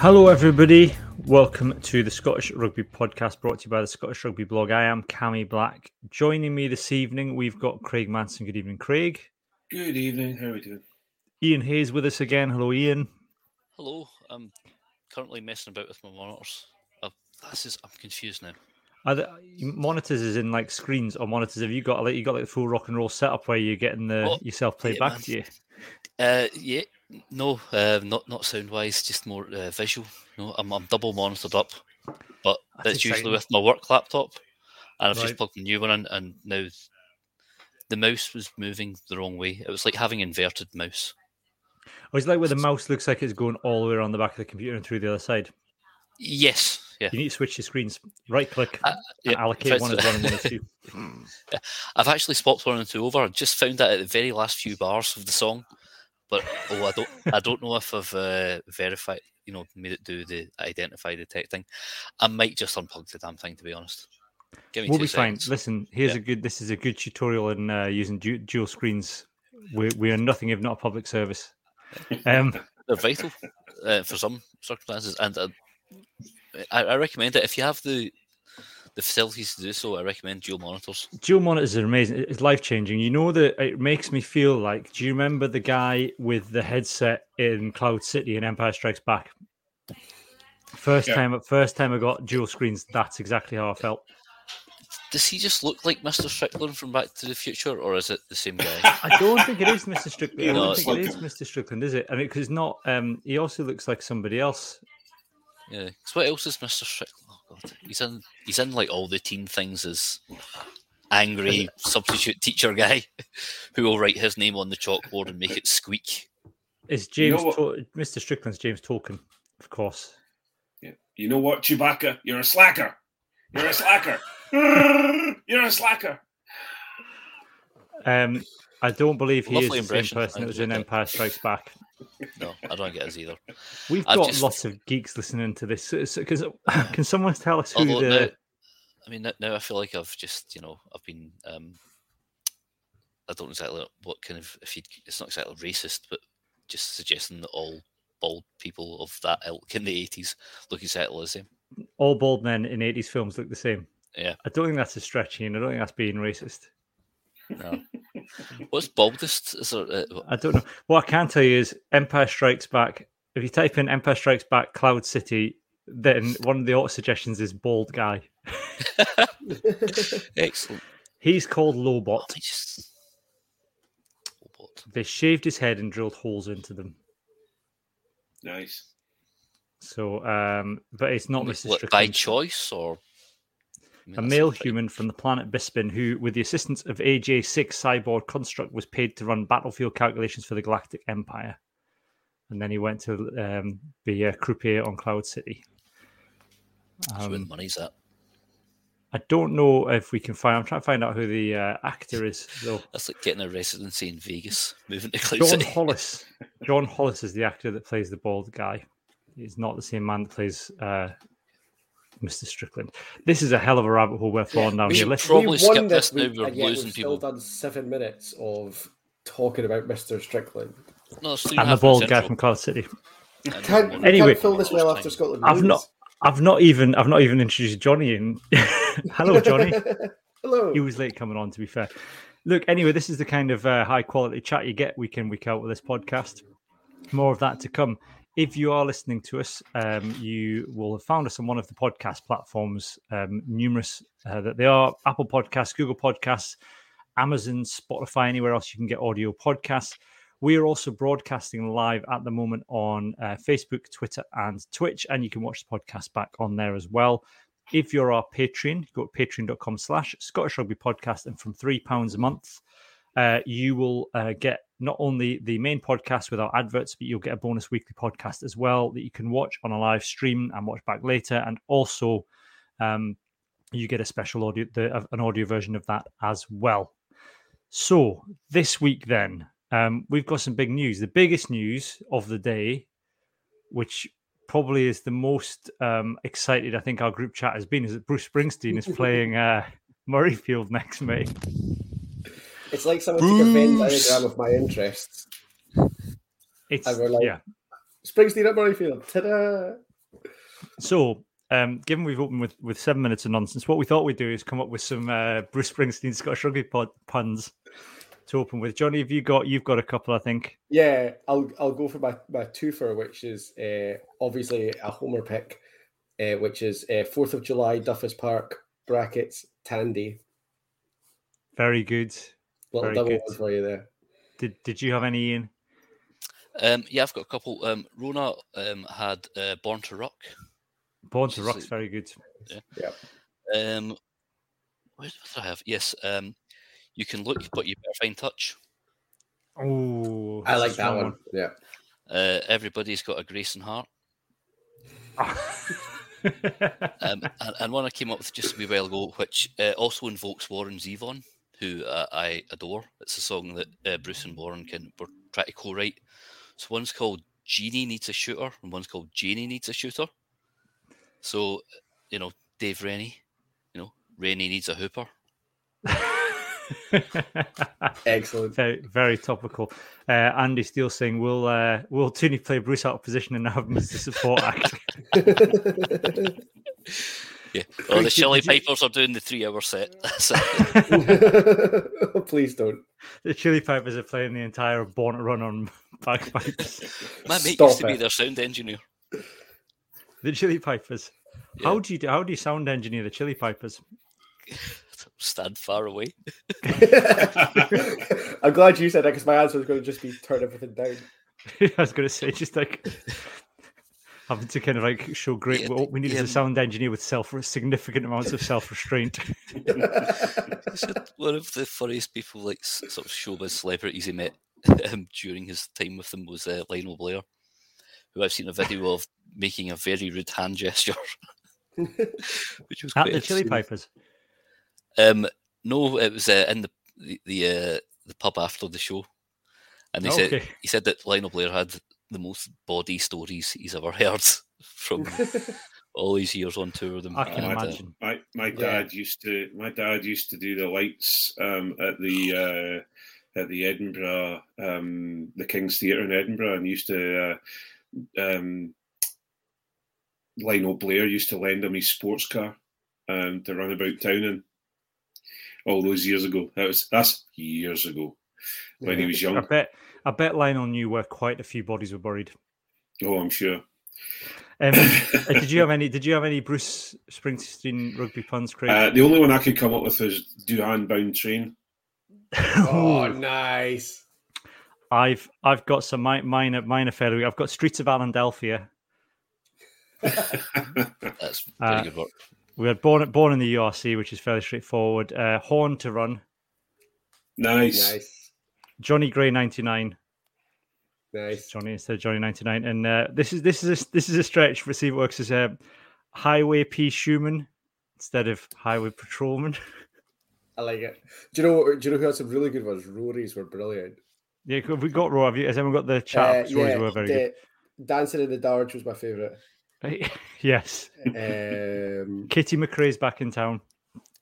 Hello, everybody. Welcome to the Scottish Rugby Podcast brought to you by the Scottish Rugby blog. I am Cammy Black. Joining me this evening, we've got Craig Manson. Good evening, Craig. Good evening. How are we doing? Ian Hayes with us again. Hello, Ian. Hello. I'm currently messing about with my monitors. Uh, this is I'm confused now. Are the, monitors is in like screens or monitors? Have you got like you got like the full rock and roll setup where you're getting the Oh, yourself played yeah, back man. to you? Uh, yeah, no, uh, not not sound wise, just more uh, visual. No, I'm I'm double monitored up, but That's that's usually with my work laptop, and I've Right. just plugged a new one in, and now the mouse was moving the wrong way. It was like having inverted mouse. Oh, it's like where the mouse looks like it's going all the way around the back of the computer and through the other side. Yes, yeah. You need to switch the screens. Right click, Uh, yeah, allocate one as one and one as two. I've actually swapped one and two over. I just found that at the very last few bars of the song, but oh, I don't, I don't know if I've uh, verified, you know, made it do the identify detect thing. I might just unplug the damn thing to be honest. We'll be fine. Listen, here's Yeah. a good. This is a good tutorial in uh, using du- dual screens. We we are nothing if not a public service. Um, They're vital uh, for some circumstances, and uh, I, I recommend it if you have the the facilities to do so. I recommend dual monitors. dual monitors are amazing. It's life changing. You know that it makes me feel like. Do you remember the guy with the headset in Cloud City in Empire Strikes Back? First Yeah. time, first time I got dual screens. That's exactly how I felt. Does he just look like Mr. Strickland from Back to the Future, or is it the same guy? I don't think it is Mr. Strickland. I No, don't it's think it like- is Mr. Strickland, is it? I mean, because it's not. Um, he also looks like somebody else. Yeah. 'cause what else is Mr. Strickland? God, he's in he's in like all the teen things as angry substitute teacher guy who will write his name on the chalkboard and make it squeak. It's You know James. Mr. Strickland's James Tolkan, of course. Yeah. You know what, Chewbacca? You're a slacker. You're a slacker. You're a slacker. Um, I don't believe he Lovely is the same impression. person I that was in. Empire Strikes Back. No, I don't get us either. We've I've got just- lots of geeks listening to this. So, so- can someone tell us who Although the? now, I mean, now- I feel like I've just you know I've been um, I don't know exactly what kind of if you it's not exactly racist, but just suggesting that all bald people of that ilk in the eighties look exactly the same. all bald men in 80s films look the same. Yeah. I don't think that's a stretch, Ian. I don't think that's being racist. No. What's boldest? Is there, uh, I don't know. What I can tell you is Empire Strikes Back. If you type in Empire Strikes Back Cloud City, then one of the auto suggestions is bald guy. excellent. He's called Oh, Lobot. they just Lobot. They shaved his head and drilled holes into them. Nice. So, um, but it's not Mr. What, by choice or I mean, a male pretty- human from the planet Bespin who, with the assistance of AJ6 cyborg construct, was paid to run battlefield calculations for the Galactic Empire. And then he went to um, be a croupier on Cloud City. That's where the Um, money's at. I don't know if we can find. I'm trying to find out who the uh, actor is, though. That's like getting a residency in Vegas, moving to Cloud John City. Hollis. John Hollis is the actor that plays the bald guy. He's not the same man that plays uh, Mr. Strickland. This is a hell of a rabbit hole we're falling down we here. should Let's, Probably we skip won this now, we're and yet losing we've people. Still done seven minutes of talking about Mr. Strickland. No, and the bald guy from Cloud City. And then Can't, Anyway. can't fill this well after Scotland. I've not, I've not even, I've not even introduced Johnny. And hello, Johnny. Hello. he was late coming on. To be fair, look. Anyway, this is the kind of uh, high quality chat you get week in, week out with this podcast. More of that to come. If you are listening to us, um, you will have found us on one of the podcast platforms, um, numerous uh, that they are Apple Podcasts, Google Podcasts, Amazon, Spotify, anywhere else you can get audio podcasts. We are also broadcasting live at the moment on uh, Facebook, Twitter, and Twitch, and you can watch the podcast back on there as well. If you're our Patreon, go to patreon.com slash Scottish Rugby Podcast, and from £3 a month, uh, you will uh, get not only the main podcast with our adverts, but you'll get a bonus weekly podcast as well that you can watch on a live stream and watch back later. And also, um, you get a special audio, the, an audio version of that as well. So this week, then, um, we've got some big news. The biggest news of the day, which probably is the most um, excited I think our group chat has been, is that Bruce Springsteen is playing uh, Murrayfield next May. It's like someone took a Venn diagram of my interests. It's And we're like- yeah, Springsteen at Murrayfield. Ta-da! So, um, given we've opened with, with seven minutes of nonsense, what we thought we'd do is come up with some uh, Bruce Springsteen Scottish rugby pod, puns to open with. Johnny, have you got you've got a couple, I think. Yeah, I'll I'll go for my my twofer, which is uh, obviously a homer pick, uh, which is uh, Fourth of July, Duffus Park brackets Tandy. Very good. Little Very double good. one for you there. Did Did you have any, Ian? Um, yeah, I've got a couple. Um, Rona um, had uh, Born to Rock. Born to Which is Rock's very good. Yeah. Um, what did I have? Yes. Um, you can look, but you better find touch. Oh, I like that one. Yeah. Uh, everybody's got a Grayson heart. Um, and, and one I came up with just a wee while ago, which uh, also invokes Warren Zevon, who uh, I adore. It's a song that uh, Bruce and Warren can were trying to co-write. So one's called Jeannie Needs a Shooter, and one's called Janie Needs a Shooter. So, you know, Dave Rennie, you know, Rennie needs a hooper. Excellent. very, very topical. Uh, Andy Steele saying, "Will uh, Will Tooney play Bruce out of position and have him as the support act?" Yeah. Oh, the Did- Chilli Pipers are doing the three-hour set. That's it. Please don't. the Chilli Pipers are playing the entire Born to Run on bagpipes. My mate Stop used to be their sound engineer. the Chilli Pipers. Yeah. How do you how do you sound engineer the Chilli Pipers? Stand far away. I'm glad you said that because my answer was going to just be turn everything down. I was going to say just like having to kind of like show great. Yeah, what we need is a sound engineer with self significant amounts of self restraint. One of the funniest people, like sort of showbiz celebrities he met um, during his time with them was uh, Lionel Blair, who I've seen a video of making a very rude hand gesture, which was At quite the Chili entertaining. Pipers. Um, no, it was uh, in the the the, uh, the pub after the show, and he said Okay. he said that Lionel Blair had the most body stories he's ever heard from all these years on tour with them. I can Uh, imagine. My my Yeah. dad used to my dad used to do the lights um, at the uh, at the Edinburgh um, the King's Theatre in Edinburgh and used to uh, um, Lionel Blair used to lend him his sports car um, to run about town in all those years ago. That was that's years ago when he was I young. bet I bet Lionel knew where quite a few bodies were buried. Oh, I'm sure. Um, uh, did you have any? Did you have any Bruce Springsteen rugby puns, Craig? Uh, the only one I could come up with is Duhan Bound Train. Oh, nice. I've I've got some mi- minor minor fairly. I've got Streets of Alandelphia. That's very Uh, good work. We had born born in the URC, which is fairly straightforward. Uh, Horn to run. nice. Nice. Johnny Gray ninety nine. Nice. Johnny instead of Johnny ninety nine. And uh, this is this is a, this is a stretch for see works as a Highway P Schoeman instead of Highway Patrolman. I like it. Do you know? what- Do you know who had some really good ones? Rory's were brilliant. yeah, have we got Rory. Have you? Has anyone got the chat? Uh, yeah, were very the- Dancing in the Dark was my favourite. good. yes. Um, Kitty McRae's back in town.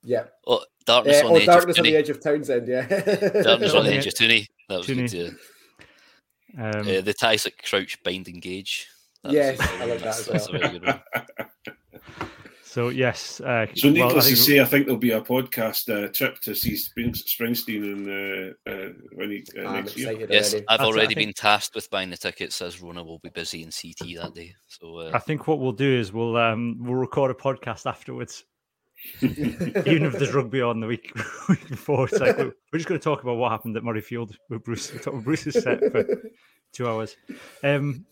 Yeah. Oh, darkness Uh, on oh, the edge Darkness of on the Edge of Townsend, yeah. Darkness on the edge of Tooney. That was Tooney. good. Yeah. Um, Uh, the ties that crouch, bind, engage. That was Yes, a- I like that as well. very so yes. Uh, So, well, I needless think- to say, I think there'll be a podcast uh, trip to see Spring- Springsteen in, uh, uh, when he, uh, I'm next year. excited Yes, already. I've That's- already think- been tasked with buying the tickets as Rona will be busy in CT that day. So uh, I think what we'll do is we'll um we'll record a podcast afterwards, even if there's rugby on the week, before. It's like we're, just going to talk about what happened at Murrayfield with Bruce. About Bruce's set for two hours. Um,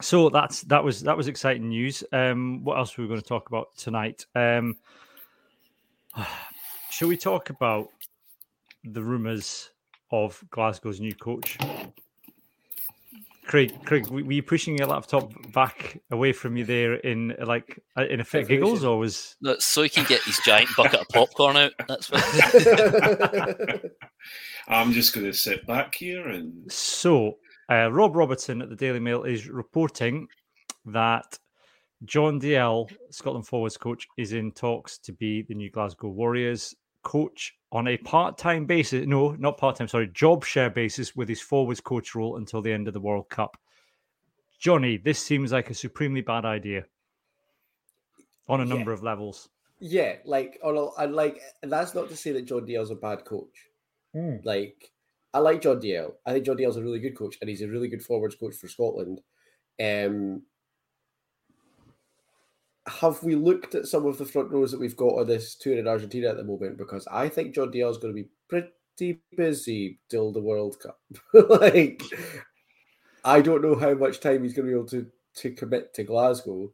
so that's that was that was exciting news. Um, what else were we going to talk about tonight? Um, shall we talk about the rumours of Glasgow's new coach? Craig, Craig, were were you pushing your laptop back away from you there in like uh, in a fit of giggles, or was no, so he can get his giant bucket of popcorn out. That's what. I'm just going to sit back here and so? Uh, Rob Robertson at the Daily Mail is reporting that John Dalziel, Scotland forwards coach, is in talks to be the new Glasgow Warriors coach on a part-time basis. No, not part-time. Sorry, job share basis with his forwards coach role until the end of the World Cup. Johnny, this seems like a supremely bad idea on a number Yeah. of levels. Yeah, like on a, and like and that's not to say that John Dalziel's a bad coach. Like I like John Dalziel. I think John Dalziel's a really good coach, and he's a really good forwards coach for Scotland. Um, have we looked at some of the front rows that we've got on this tour in Argentina at the moment? Because I think John Dalziel's going to be pretty busy till the World Cup. like, I don't know how much time he's going to be able to to commit to Glasgow,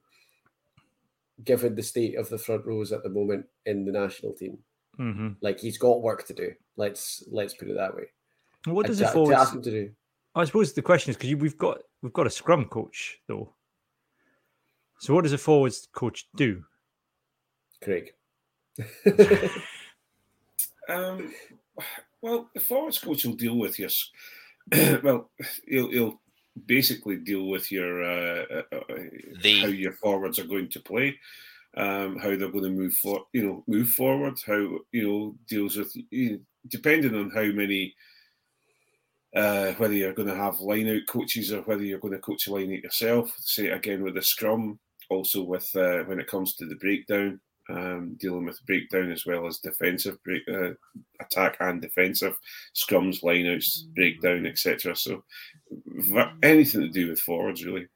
given the state of the front rows at the moment in the national team. hmm Like he's got work to do. Let's let's put it that way. What And does to, the to ask him to do? I suppose the question is because we've got we've got a scrum coach though. So what does a forwards coach do? Craig. Um, well, the forwards coach will deal with your. well, he'll, he'll basically deal with your uh, uh, uh, how your forwards are going to play, um, how they're going to move for you know move forward, how you know deals with you know, depending on how many. Uh, whether you're going to have line out coaches or whether you're going to coach a line out yourself. Say again with the scrum, also with uh, when it comes to the breakdown, um, dealing with breakdown as well as defensive break, uh, attack and defensive scrums, lineouts, breakdown, etc. So v- anything to do with forwards, really.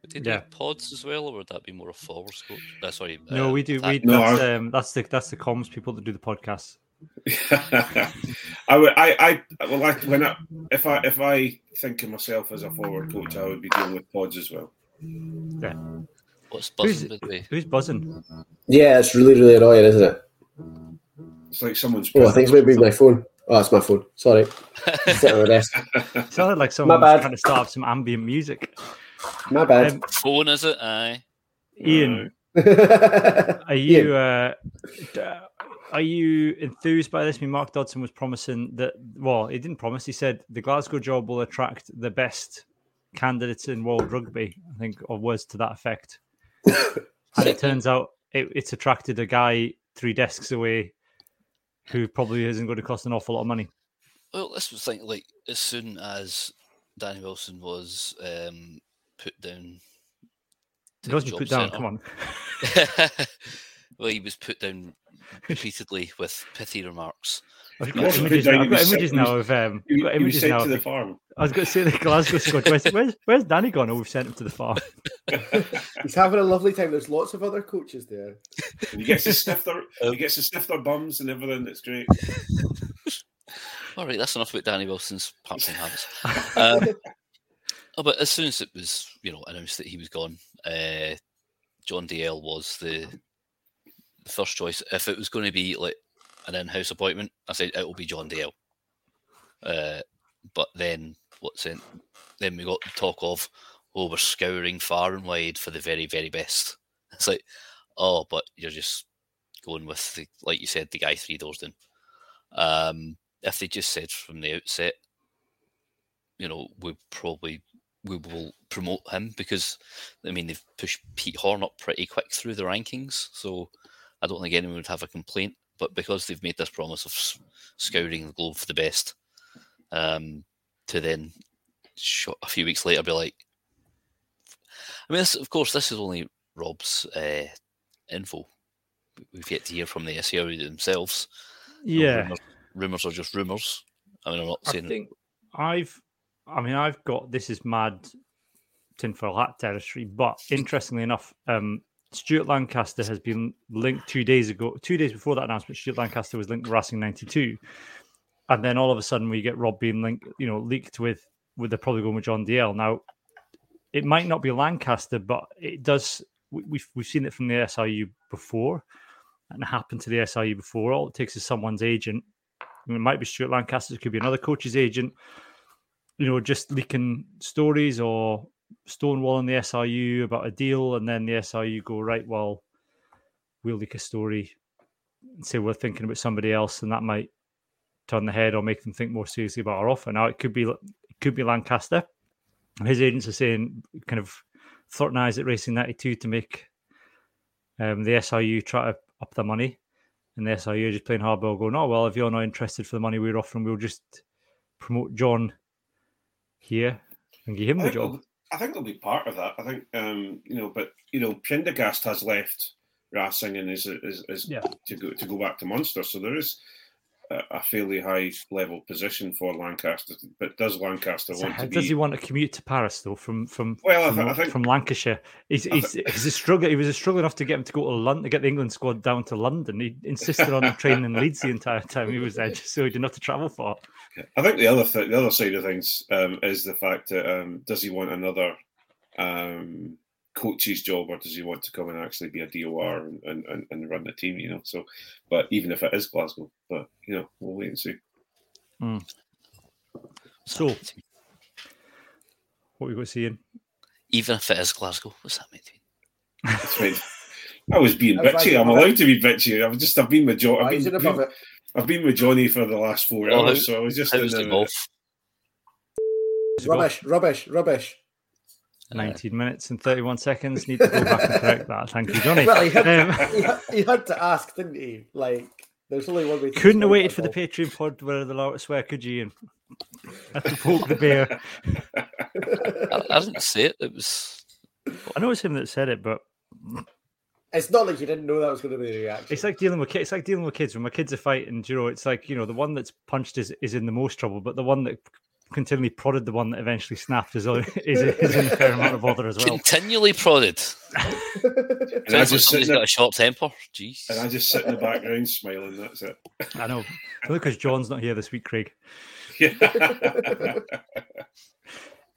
Would they Yeah. pods as well, or would that be more a forwards coach? Uh, sorry. No, uh, we do. We No, that's, I- um, that's the that's the comms people that do the podcasts. I would, I, I, well, I, when I, if I, if I think of myself as a forward coach, I would be dealing with pods as well. What's Who's- buzzing, by the way? Who's buzzing? Yeah, it's really, really annoying, isn't it? It's like someone's. Oh, I think it's maybe my phone. Oh, it's my phone. Sorry. Sit on the desk. It sounded like someone was bad. trying to start up some ambient music. My bad. Um, Phone, is it? Aye. Ian, are you uh, are you enthused by this? I mean, Mark Dodson was promising that. Well, he didn't promise. He said the Glasgow job will attract the best candidates in world rugby. I think, or words to that effect. And it turns out it, it's attracted a guy three desks away, who probably isn't going to cost an awful lot of money. Well, this was think like as soon as Danny Wilson was um, put down. It to does the be job put down. centre. Come on. well, he was put down repeatedly with pithy remarks. I've got images, now. I've got images now of um. He, I've got images sent now. to the farm. I was going to say the Glasgow squad. Where's, where's, where's Danny gone? Oh, we've sent him to the farm. He's having a lovely time. There's lots of other coaches there. And he gets to sniff their, he gets to sniff their bums and everything. It's great. All right, that's enough about Danny Wilson's part-time habits. Um, oh, but as soon as it was, you know, announced that he was gone, uh, John Dalziel was the, the first choice. If it was going to be like an in-house appointment, I said it will be John Dalziel. Uh, but then what's in? Then we got the talk of, oh, we're scouring far and wide for the very, very best. It's like, oh, but you're just going with the, like you said, the guy three doors down. Um, if they just said from the outset, you know, we probably we will promote him because I mean they've pushed Pete Horne up pretty quick through the rankings, so I don't think anyone would have a complaint. But because they've made this promise of scouring the globe for the best, um, to then a few weeks later be like, I mean, this, of course, this is only Rob's uh, info. We've yet to hear from the SRU themselves. No, Yeah. rumours, rumours are just rumours. I mean, I'm not saying. I think I've, I mean, I've got this is mad tinfoil hat territory, but interestingly enough, um, Stuart Lancaster has been linked two days ago, two days before that announcement. Stuart Lancaster was linked to Racing '92, and then all of a sudden we get Rob being linked, you know, leaked with with the probably going with John Dalziel. Now, it might not be Lancaster, but it does. we- We've we've seen it from the SRU before, and it happened to the SRU before. All it takes is someone's agent it might be Stuart Lancaster, it could be another coach's agent, you know, just leaking stories or stonewalling the SRU about a deal, and then the SRU go, right, well, we'll leak a story and say we're thinking about somebody else, and that might turn the head or make them think more seriously about our offer. Now, it could be it could be Lancaster. His agents are saying kind of eyes at Racing 92 to make um, the SRU try to up the money. And the are just playing hardball, going, oh, well, if you're not interested for the money we're offering, we'll just promote John here and give him the think, job. I think they'll be part of that. I think um, you know, but you know, Prendergast has left Racing and is is, is Yeah. to go to go back to Munster. So there is a, a fairly high level position for Lancaster. But does Lancaster So want how to does be? he want to commute to Paris though? From from Well, I from, thi- I think- from Lancashire, he's I he's, he's a struggle. He was a struggle enough to get him to go to London to get the England squad down to London. He insisted on training in Leeds the entire time he was there, just so he didn't have to travel far. I think the other th- the other side of things um, is the fact that um, does he want another um, coach's job or does he want to come and actually be a DOR and, and, and, and run the team? You know, so but even if it is Glasgow, but you know, we'll wait and see. So, what we got seeing? Even if it is Glasgow, what's that mean to mean? It's fine. I was being bitchy. I'm allowed right. to be bitchy. I've just I've been with John. I've been, above it. I've been with Johnny for the last four Oh, hours, so I was just in was the the, golf? Rubbish, rubbish, rubbish. 19 minutes and 31 seconds. Need to go back and correct that. Thank you, Johnny. Well, he had, Um, he, had, he had to ask, didn't he? Like, there's only one way. to couldn't have waited for the ball. Patreon pod where the law to swear, could you? And had to poke the bear. I, I didn't say it. It was. I know it's him that said it, but It's not like you didn't know that was going to be the reaction. it's like dealing with kids. It's like dealing with kids when my kids are fighting. You know, it's like you know the one that's punched is, is in the most trouble, but the one that continually prodded the one that eventually snapped is is, is in a fair amount of bother as well. Continually prodded. and I Sounds like just sit somebody's there, got a short temper. Jeez. and I just sit in the background smiling. That's it. I know. Only because John's not here this week, Craig. Yeah.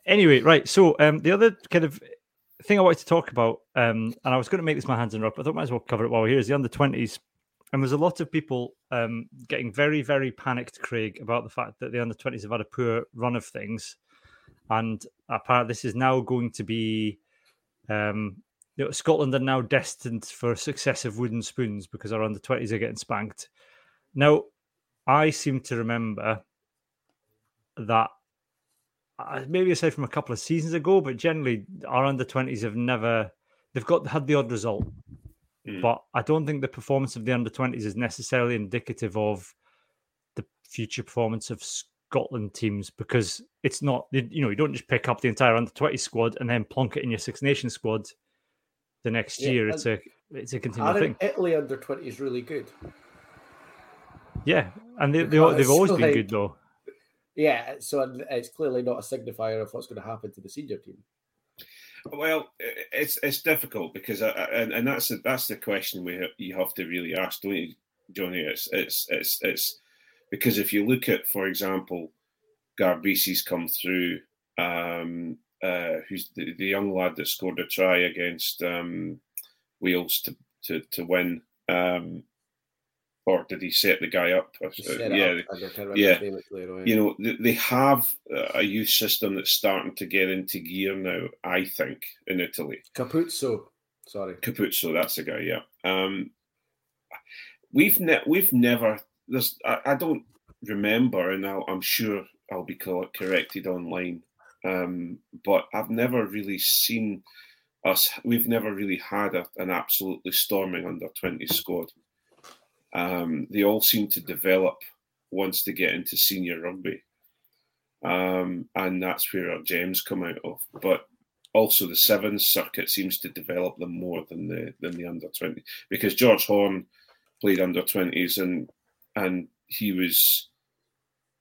Anyway, right. So um, the other kind of thing I wanted to talk about, um, and I was going to make this my hands and but I thought I might as well cover it while we're here, is the under twenties. And there's a lot of people um, getting very, very panicked, Craig, about the fact that the under twenties have had a poor run of things, and apparently this is now going to be. Um, you know, Scotland are now destined for successive wooden spoons because our under twenties are getting spanked. Now, I seem to remember that maybe aside from a couple of seasons ago, but generally our under twenties have never they've got had the odd result, Mm. but I don't think the performance of the under twenties is necessarily indicative of the future performance of Scotland teams because it's not you know you don't just pick up the entire under twenty squad and then plonk it in your Six Nations squad the next Yeah, year. It's a it's a continual Aaron, thing. Italy under 20 is really good. Yeah, and they, they they've Because, always been good though. Yeah, so it's clearly not a signifier of what's going to happen to the senior team. Well, it's it's difficult because I, I- and and that's the, that's the question we ha- you have to really ask, don't you, Johnny? It's it's it's it's because if you look at, for example, Garbisi's come through, um, uh, who's the, the young lad that scored a try against um, Wales to to to win, um, or did he set the guy up? Set yeah, up, I yeah. his name, it's later you know they, they have a youth system that's starting to get into gear now i think in italy Capuozzo, sorry. capuozzo that's the guy yeah um we've ne- we've never there's I, I don't remember and I'll, i'm sure i'll be corrected online um but i've never really seen us we've never really had a, an absolutely storming under 20 squad um they all seem to develop once they get into senior rugby um, and that's where our gems come out of. But also the sevens circuit seems to develop them more than the than the under twenty because George Horne played under twenties and and he was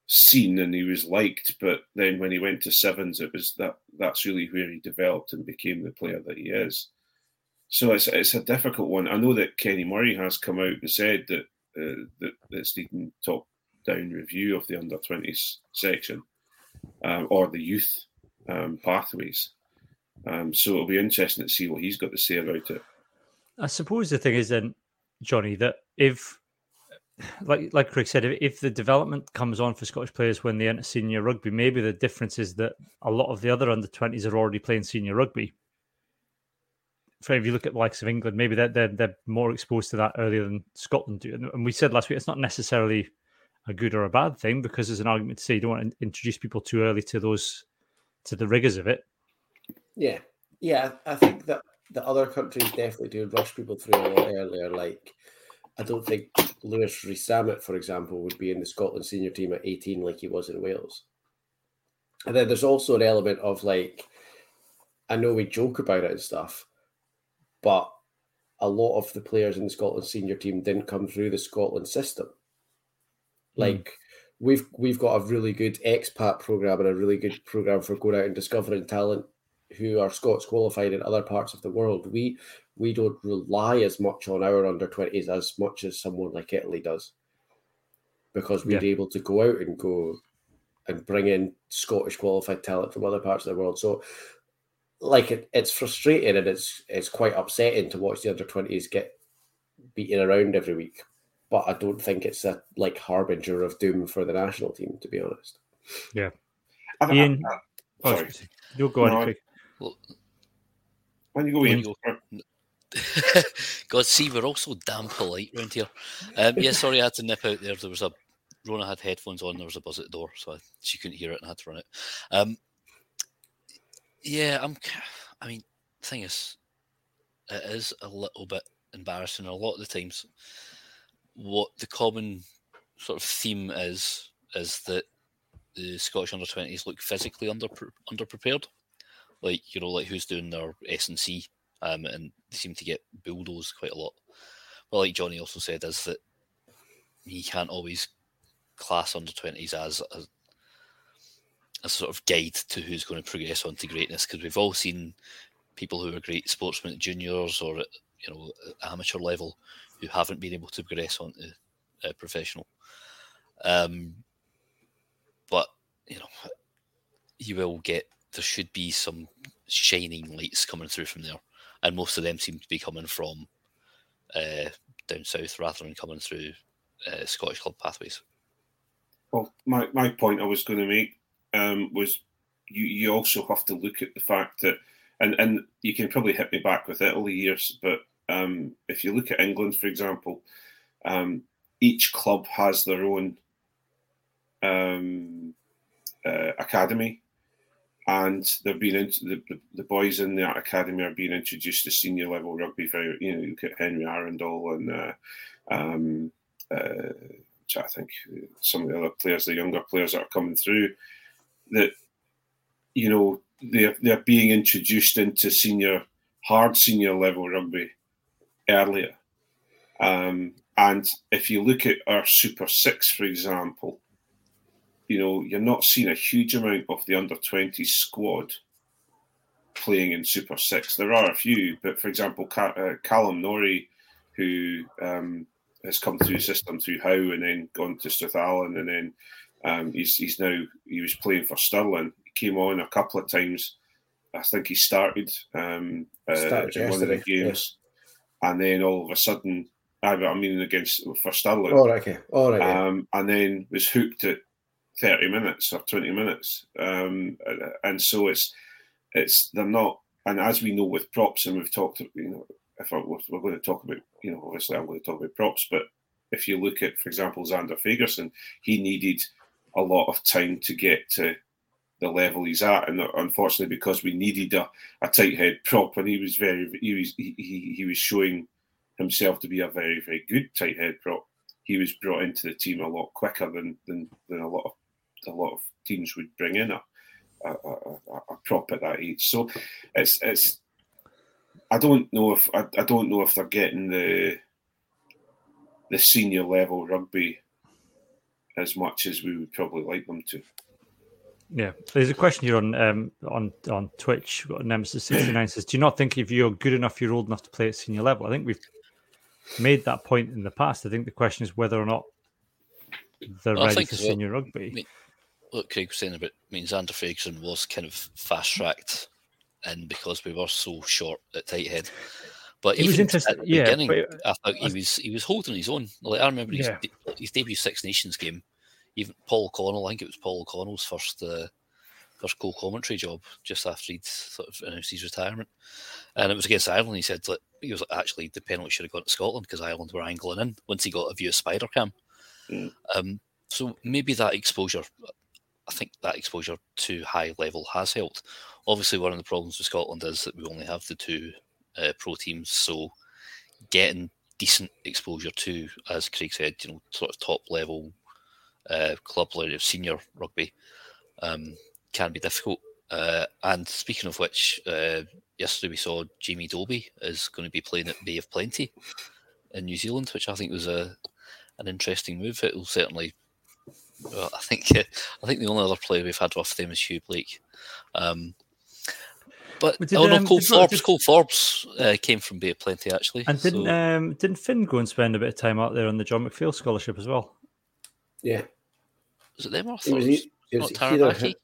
seen and he was liked, but then when he went to sevens, it was that that's really where he developed and became the player that he is. So it's it's a difficult one. I know that Kenny Murray has come out and said that uh, that that's needing top down review of the under twenties section um, or the youth um, pathways. Um, so it'll be interesting to see what he's got to say about it. I suppose the thing is then, Johnny, that if, like like Craig said, if, if the development comes on for Scottish players when they enter senior rugby, maybe the difference is that a lot of the other under twenties are already playing senior rugby. If you look at the likes of England, maybe they're, they're they're more exposed to that earlier than Scotland do. And, and we said last week it's not necessarily a good or a bad thing because there's an argument to say you don't want to introduce people too early to those to the rigors of it. Yeah, yeah. I think that the other countries definitely do rush people through a lot earlier. Like, I don't think Louis Rees-Zammit, for example, would be in the Scotland senior team at 18 like he was in Wales. And then there's also an element of like I know we joke about it and stuff, but a lot of the players in the Scotland senior team didn't come through the Scotland system. Like mm. we've we've got a really good expat program and a really good program for going out and discovering talent who are Scots qualified in other parts of the world. We we don't rely as much on our under twenties as much as someone like Italy does, because we're yeah. able to go out and go and bring in Scottish qualified talent from other parts of the world. So, like it, it's frustrating and it's it's quite upsetting to watch the under twenties get beaten around every week. But I don't think it's a like harbinger of doom for the national team, to be honest. Yeah, Ian, I, I, oh, sorry, you'll go no, on. Well, when you go in, God, see, we're also damn polite around here. Um, yeah, sorry, I had to nip out there. There was a Rona had headphones on. There was a buzz at the door, so I, she couldn't hear it and I had to run it. Um, yeah, I'm. I mean, thing is, it is a little bit embarrassing. A lot of the times, what the common sort of theme is is that the Scottish under twenties look physically under underprepared. Like you know, like who's doing their S and C, um, and they seem to get bulldozed quite a lot. Well, like Johnny also said, is that he can't always class under 20s as as a sort of guide to who's going to progress on to greatness because we've all seen people who are great sportsmen at juniors or you know amateur level who haven't been able to progress on to uh, professional. Um, but you know, you will get there should be some shining lights coming through from there, and most of them seem to be coming from uh, down south rather than coming through uh, Scottish club pathways. Well, my, my point I was going to make um, was you, you also have to look at the fact that, and, and you can probably hit me back with Italy years, but um, if you look at England, for example, um, each club has their own um, uh, academy, and they're being the, the, boys in that academy are being introduced to senior level rugby. For you know, you look at Henry Arundell and uh, um, uh, I think some of the other players, the younger players that are coming through, that you know they're they're being introduced into senior hard senior level rugby earlier. Um, and if you look at our Super Six, for example, you know you're not seeing a huge amount of the under 20 squad playing in Super Six. There are a few, but for example, uh, Callum Norrie, who um, has come through the system through Howe and then gone to Strathallan and then um, he's he's now he was playing for Stirling. He came on a couple of times. I think he started, um, uh, started in one of the games, and then all of a sudden, I mean against for Stirling. Oh, okay, all right. Um, and then was hooked at thirty minutes or twenty minutes, um, and so it's it's they're not. And as we know with props, and we've talked, you know, if I, we're going to talk about, you know, obviously I'm going to talk about props, but if you look at, for example, Zander Fagerson, he needed a lot of time to get to the level he's at, and unfortunately, because we needed a, a tight head prop, and he was very, he was he, he, he was showing himself to be a very very good tight head prop. He was brought into the team a lot quicker than than, than a lot of a lot of teams would bring in a a, a, a prop at that age. So it's it's I don't know if I, I don't know if they're getting the the senior level rugby as much as we would probably like them to. Yeah, there's a question here on um, on on Twitch. We've got Nemesis sixty nine says, "Do you not think if you're good enough, you're old enough to play at senior level?" I think we've made that point in the past. I think the question is whether or not they're well, ready for senior well, rugby. I mean, look, Craig was saying about. I mean, Zander Fagerson was kind of fast tracked and because we were so short at tight head. But it was interesting. At the yeah, beginning, it, I thought he was he was holding his own. Like I remember his, yeah. his debut Six Nations game. Even Paul O'Connell, I think it was Paul O'Connell's first uh, first co-commentary job just after he'd sort of announced his retirement, and it was against Ireland. He said that he was actually the penalty should have gone to Scotland because Ireland were angling in once he got a view of Spider Cam. Mm. Um, so maybe that exposure, I think that exposure to high level has helped. Obviously, one of the problems with Scotland is that we only have the two uh, pro teams, so getting decent exposure to, as Craig said, you know, sort of top level uh, club level senior rugby um, can be difficult. Uh, and speaking of which, uh, yesterday we saw Jamie Dobie is going to be playing at Bay of Plenty in New Zealand, which I think was a an interesting move. It will certainly. Well, I think I think the only other player we've had off them is Hugh Blake. Um, but did, oh no, um, Cole Forbes. Did, Cole Forbes uh, came from Bay of Plenty actually. And didn't so. um, didn't Finn go and spend a bit of time out there on the John McPhail scholarship as well? Yeah. Was it them or it was, it was not Taranaki?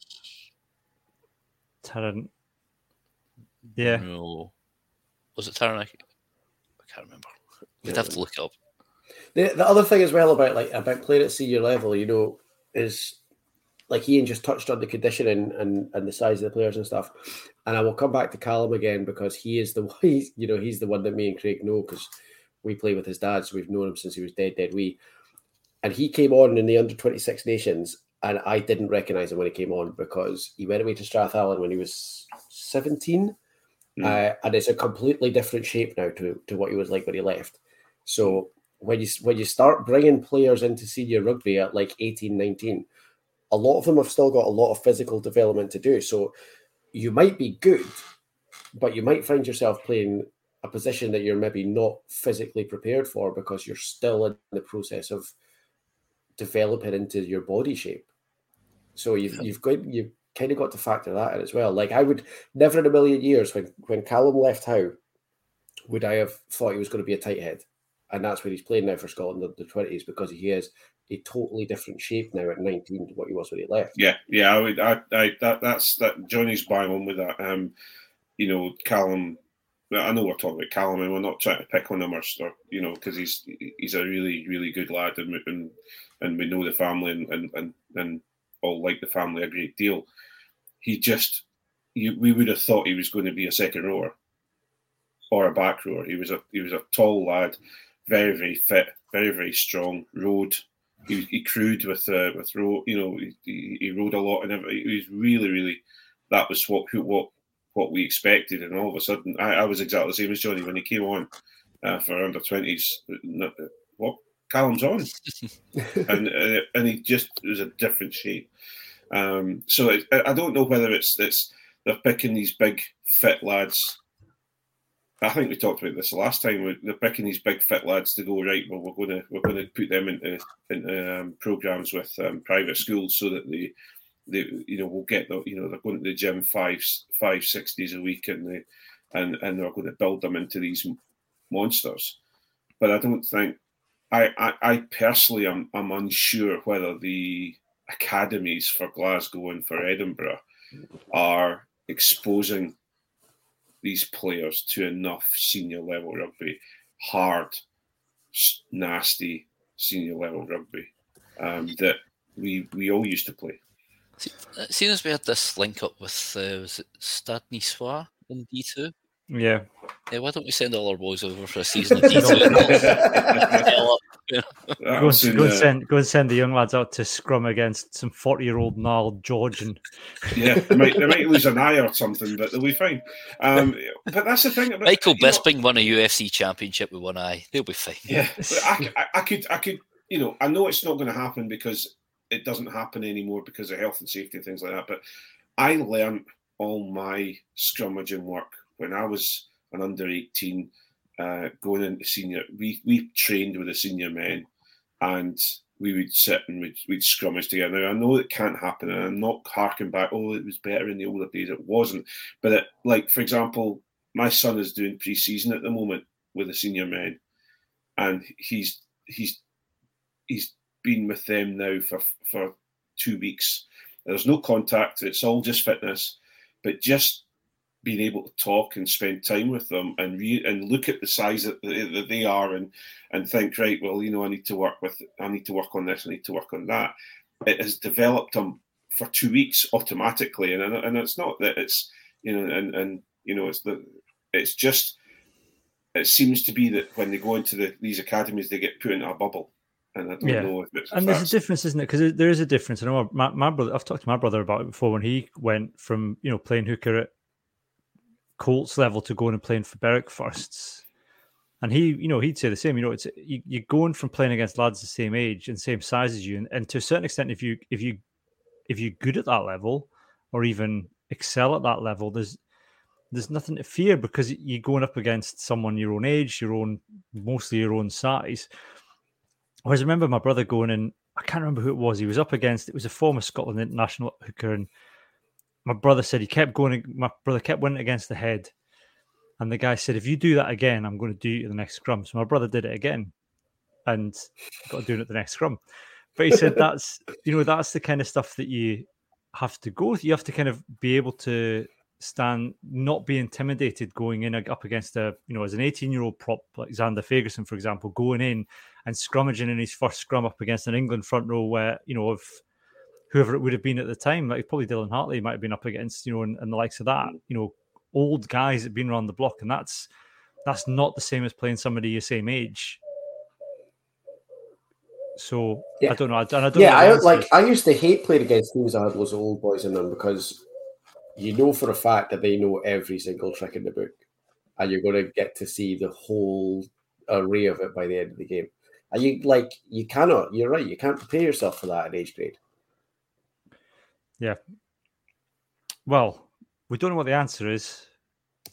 Taran. Yeah. No. Was it Taranaki? I can't remember. We'd have to look it up. The, the other thing as well about like about playing at senior level, you know, is like Ian just touched on the conditioning and, and the size of the players and stuff. And I will come back to Callum again because he is the he's you know he's the one that me and Craig know because we play with his dad, so we've known him since he was dead, dead wee. And he came on in the under twenty six nations, and I didn't recognise him when he came on because he went away to Strathallan when he was seventeen, mm. uh, and it's a completely different shape now to to what he was like when he left. So when you when you start bringing players into senior rugby at like 18, 19, a lot of them have still got a lot of physical development to do. So you might be good, but you might find yourself playing a position that you're maybe not physically prepared for because you're still in the process of developing into your body shape. So you've you've got you kind of got to factor that in as well. Like I would never in a million years when when Callum left Howe, would I have thought he was going to be a tight head? And that's where he's playing now for Scotland in the twenties because he is a totally different shape now at 19 to what he was when he left. Yeah, yeah, I would, I, I that, that's that. Johnny's buying on with that. Um, you know, Callum. I know we're talking about Callum, and we're not trying to pick on him or, or you know, because he's he's a really really good lad, and and, and we know the family, and, and and and all like the family a great deal. He just, you, we would have thought he was going to be a second rower or a back rower. He was a he was a tall lad, very very fit, very very strong, rode he, he crewed with uh, with row, you know, he, he rode a lot, and he was really, really. That was what what what we expected, and all of a sudden, I, I was exactly the same as Johnny when he came on uh, for under twenties. What Callum's on, and uh, and he just was a different shape. Um, so it, I don't know whether it's it's they're picking these big fit lads I think we talked about this last time. They're picking these big fit lads to go right. Well, we're going to we're going to put them into into um, programs with um, private schools so that they they you know will get the you know they're going to the gym five five six days a week and they and and they're going to build them into these monsters. But I don't think I I, I personally am I'm unsure whether the academies for Glasgow and for Edinburgh are exposing these players to enough senior level rugby, hard, nasty senior level rugby um, that we we all used to play. Seeing as we had this link up with uh, was it Stade Niçois in D two? Yeah. Yeah, why don't we send all our boys over for a season of D2? go, go, and send, go and send the young lads out to scrum against some 40 year old gnarled Georgian. Yeah, they might, they might lose an eye or something, but they'll be fine. Um, but that's the thing. About, Michael Bisping know, won a UFC championship with one eye. They'll be fine. Yeah, I, I, I could, I could, you know, I know it's not going to happen because it doesn't happen anymore because of health and safety and things like that. But I learned all my scrummaging work when I was an under 18 uh, going into senior, we, we trained with the senior men and we would sit and we'd, we'd scrummage together. I know it can't happen, and I'm not harking back, oh, it was better in the older days. It wasn't. But, it, like, for example, my son is doing pre season at the moment with the senior men, and he's he's he's been with them now for, for two weeks. There's no contact, it's all just fitness, but just being able to talk and spend time with them and re- and look at the size that, that they are and and think right well you know I need to work with I need to work on this I need to work on that it has developed them for two weeks automatically and and it's not that it's you know and and you know it's the it's just it seems to be that when they go into the, these academies they get put into a bubble and I don't yeah. know if it's and there's a difference, isn't it? Because there is a difference. I know my, my brother. I've talked to my brother about it before when he went from you know playing hooker at Colts level to going and playing for Berwick firsts. And he, you know, he'd say the same. You know, it's you, you're going from playing against lads the same age and same size as you, and, and to a certain extent, if you if you if you're good at that level, or even excel at that level, there's there's nothing to fear because you're going up against someone your own age, your own mostly your own size. Whereas I remember my brother going in, I can't remember who it was. He was up against it was a former Scotland international hooker, and my brother said he kept going. My brother kept winning against the head, and the guy said, "If you do that again, I'm going to do you the next scrum." So my brother did it again, and got doing it the next scrum. But he said that's you know that's the kind of stuff that you have to go. You have to kind of be able to stand, not be intimidated going in up against a you know as an 18 year old prop like Zander Fagerson, for example, going in and scrummaging in his first scrum up against an England front row where you know if whoever it would have been at the time, like probably Dylan Hartley might have been up against, you know, and, and the likes of that, mm. you know, old guys that have been around the block, and that's that's not the same as playing somebody your same age. So yeah. I don't know. I, I don't yeah, I like. I used to hate playing against teams that had loads of old boys in them because you know for a fact that they know every single trick in the book, and you're going to get to see the whole array of it by the end of the game. And you like you cannot. You're right. You can't prepare yourself for that at age grade. Yeah. Well, we don't know what the answer is.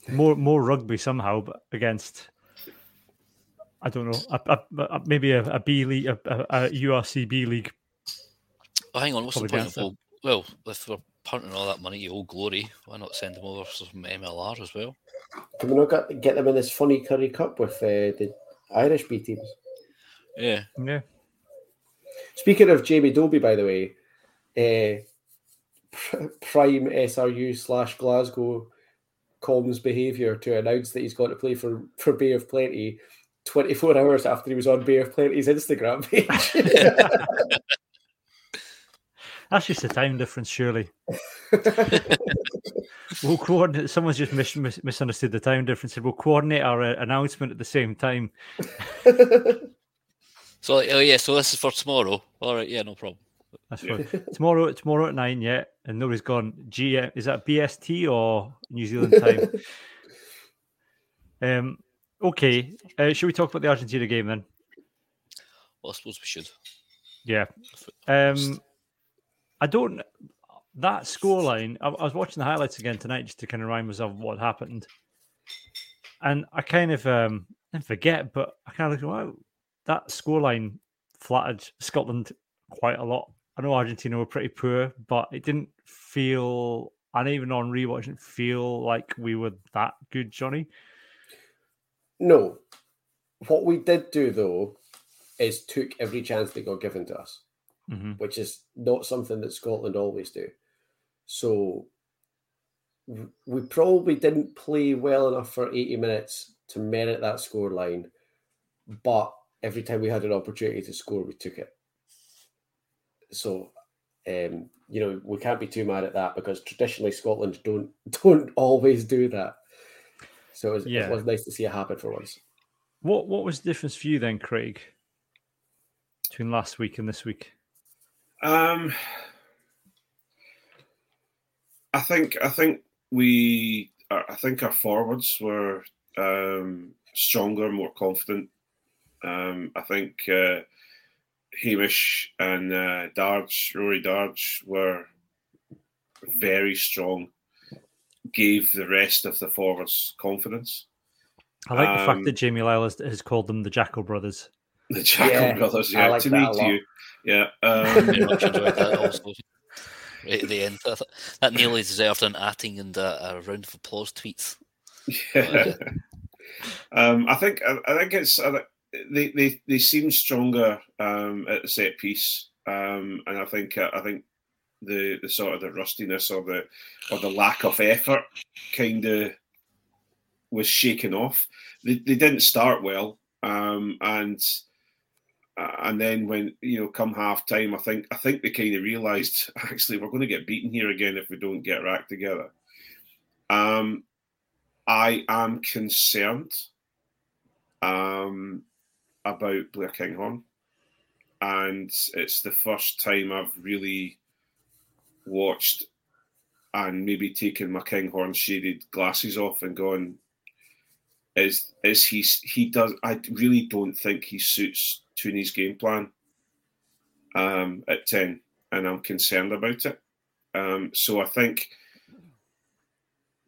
More more rugby somehow, but against I don't know, a, a, a, maybe a, a B league, a, a, URC B league. Oh, hang on, what's Probably the point of old, well, if we're punting all that money to Old Glory, why not send them over from MLR as well? Can we not get, get them in this funny Currie Cup with uh, the Irish B teams? Yeah, yeah. Speaking of Jamie Dobie, by the way, uh, prime SRU slash Glasgow comms behaviour to announce that he's got to play for, for Bay of Plenty 24 hours after he was on Bay of Plenty's Instagram page. That's just a time difference, surely. we'll coordinate. Someone's just mis- mis- misunderstood the time difference. We'll coordinate our uh, announcement at the same time. so, oh yeah, so this is for tomorrow. All right, yeah, no problem. That's fine. tomorrow, tomorrow at nine, yeah, and nobody's gone. GM is that BST or New Zealand time? um. Okay. Uh, should we talk about the Argentina game then? Well, I suppose we should. Yeah. Um. I don't. That scoreline. I, I was watching the highlights again tonight just to kind of remind myself what happened, and I kind of um I forget, but I kind of look, wow, that scoreline flattered Scotland quite a lot. I know Argentina were pretty poor, but it didn't feel, and even on rewatch, didn't feel like we were that good, Johnny. No. What we did do, though, is took every chance that got given to us, mm-hmm. which is not something that Scotland always do. So we probably didn't play well enough for 80 minutes to merit that score line, but every time we had an opportunity to score, we took it. So, um, you know, we can't be too mad at that because traditionally Scotland don't don't always do that. So it was, yeah. it was nice to see it happen for once. What What was the difference for you then, Craig, between last week and this week? Um, I think I think we I think our forwards were um, stronger, more confident. Um, I think uh, Hamish and uh, Darge, Rory Darge, were very strong. Gave the rest of the forwards confidence. I like um, the fact that um, Jamie Lyall has, has, called them the Jackal Brothers. The Jackal yeah, Brothers, yeah. Like to meet you, yeah. Um, much enjoyed that. Right at the end, that nearly deserved an atting and a, a round of applause tweets. Yeah. um, I think I, I think it's. I, they, they, they seem stronger um, at the set piece, um, and I think uh, I think the, the sort of the rustiness or the or the lack of effort kind of was shaken off. They, they didn't start well, um, and uh, and then when you know come half time, I think I think they kind of realised actually we're going to get beaten here again if we don't get act together. Um, I am concerned. Um, about Blair Kinghorn, and it's the first time I've really watched and maybe taken my Kinghorn shaded glasses off and gone, is is he he does I really don't think he suits Tooney's game plan um, at ten, and I'm concerned about it. Um, so I think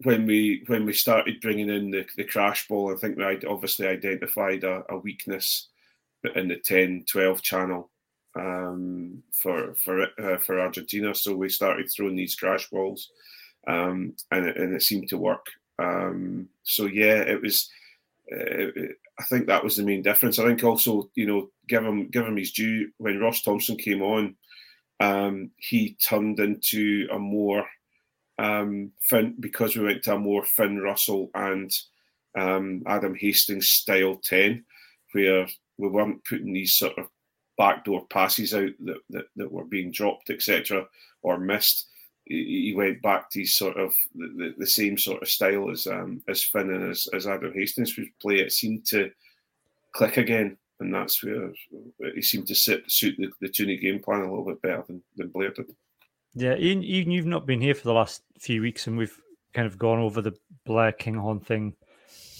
when we when we started bringing in the, the crash ball, I think we obviously identified a, a weakness in the 10, 12 channel um, for for uh, for Argentina. So we started throwing these crash balls, um, and it, and it seemed to work. Um, so yeah, it was. Uh, I think that was the main difference. I think also, you know, give him give him his due. When Ross Thompson came on, um, he turned into a more um, Finn because we went to a more Finn Russell and um, Adam Hastings style ten, where we weren't putting these sort of backdoor passes out that, that, that were being dropped, etc., or missed. He, went back to sort of the, the, same sort of style as um, as Finn and as, as Adam Hastings would play. It seemed to click again, and that's where he seemed to sit, suit the, the Tooney game plan a little bit better than, than Blair did. Yeah, even, even you've not been here for the last few weeks, and we've kind of gone over the Blair Kinghorn thing.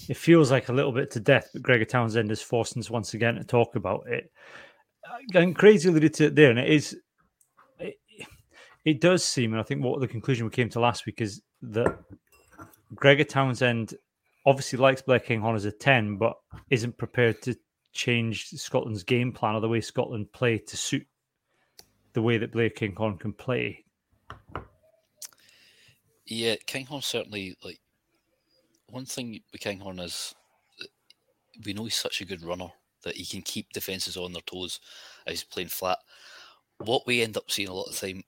It feels like a little bit to death, but Gregor Townsend is forcing us once again to talk about it. Uh, and crazy alluded to it there, and it is. It, it does seem, and I think what the conclusion we came to last week is that Gregor Townsend obviously likes Blair Kinghorn as a 10, but isn't prepared to change Scotland's game plan or the way Scotland play to suit the way that Blair Kinghorn can play. Yeah, Kinghorn certainly like one thing with Kinghorn is we know he's such a good runner that he can keep defences on their toes as he's playing flat. What we end up seeing a lot of time,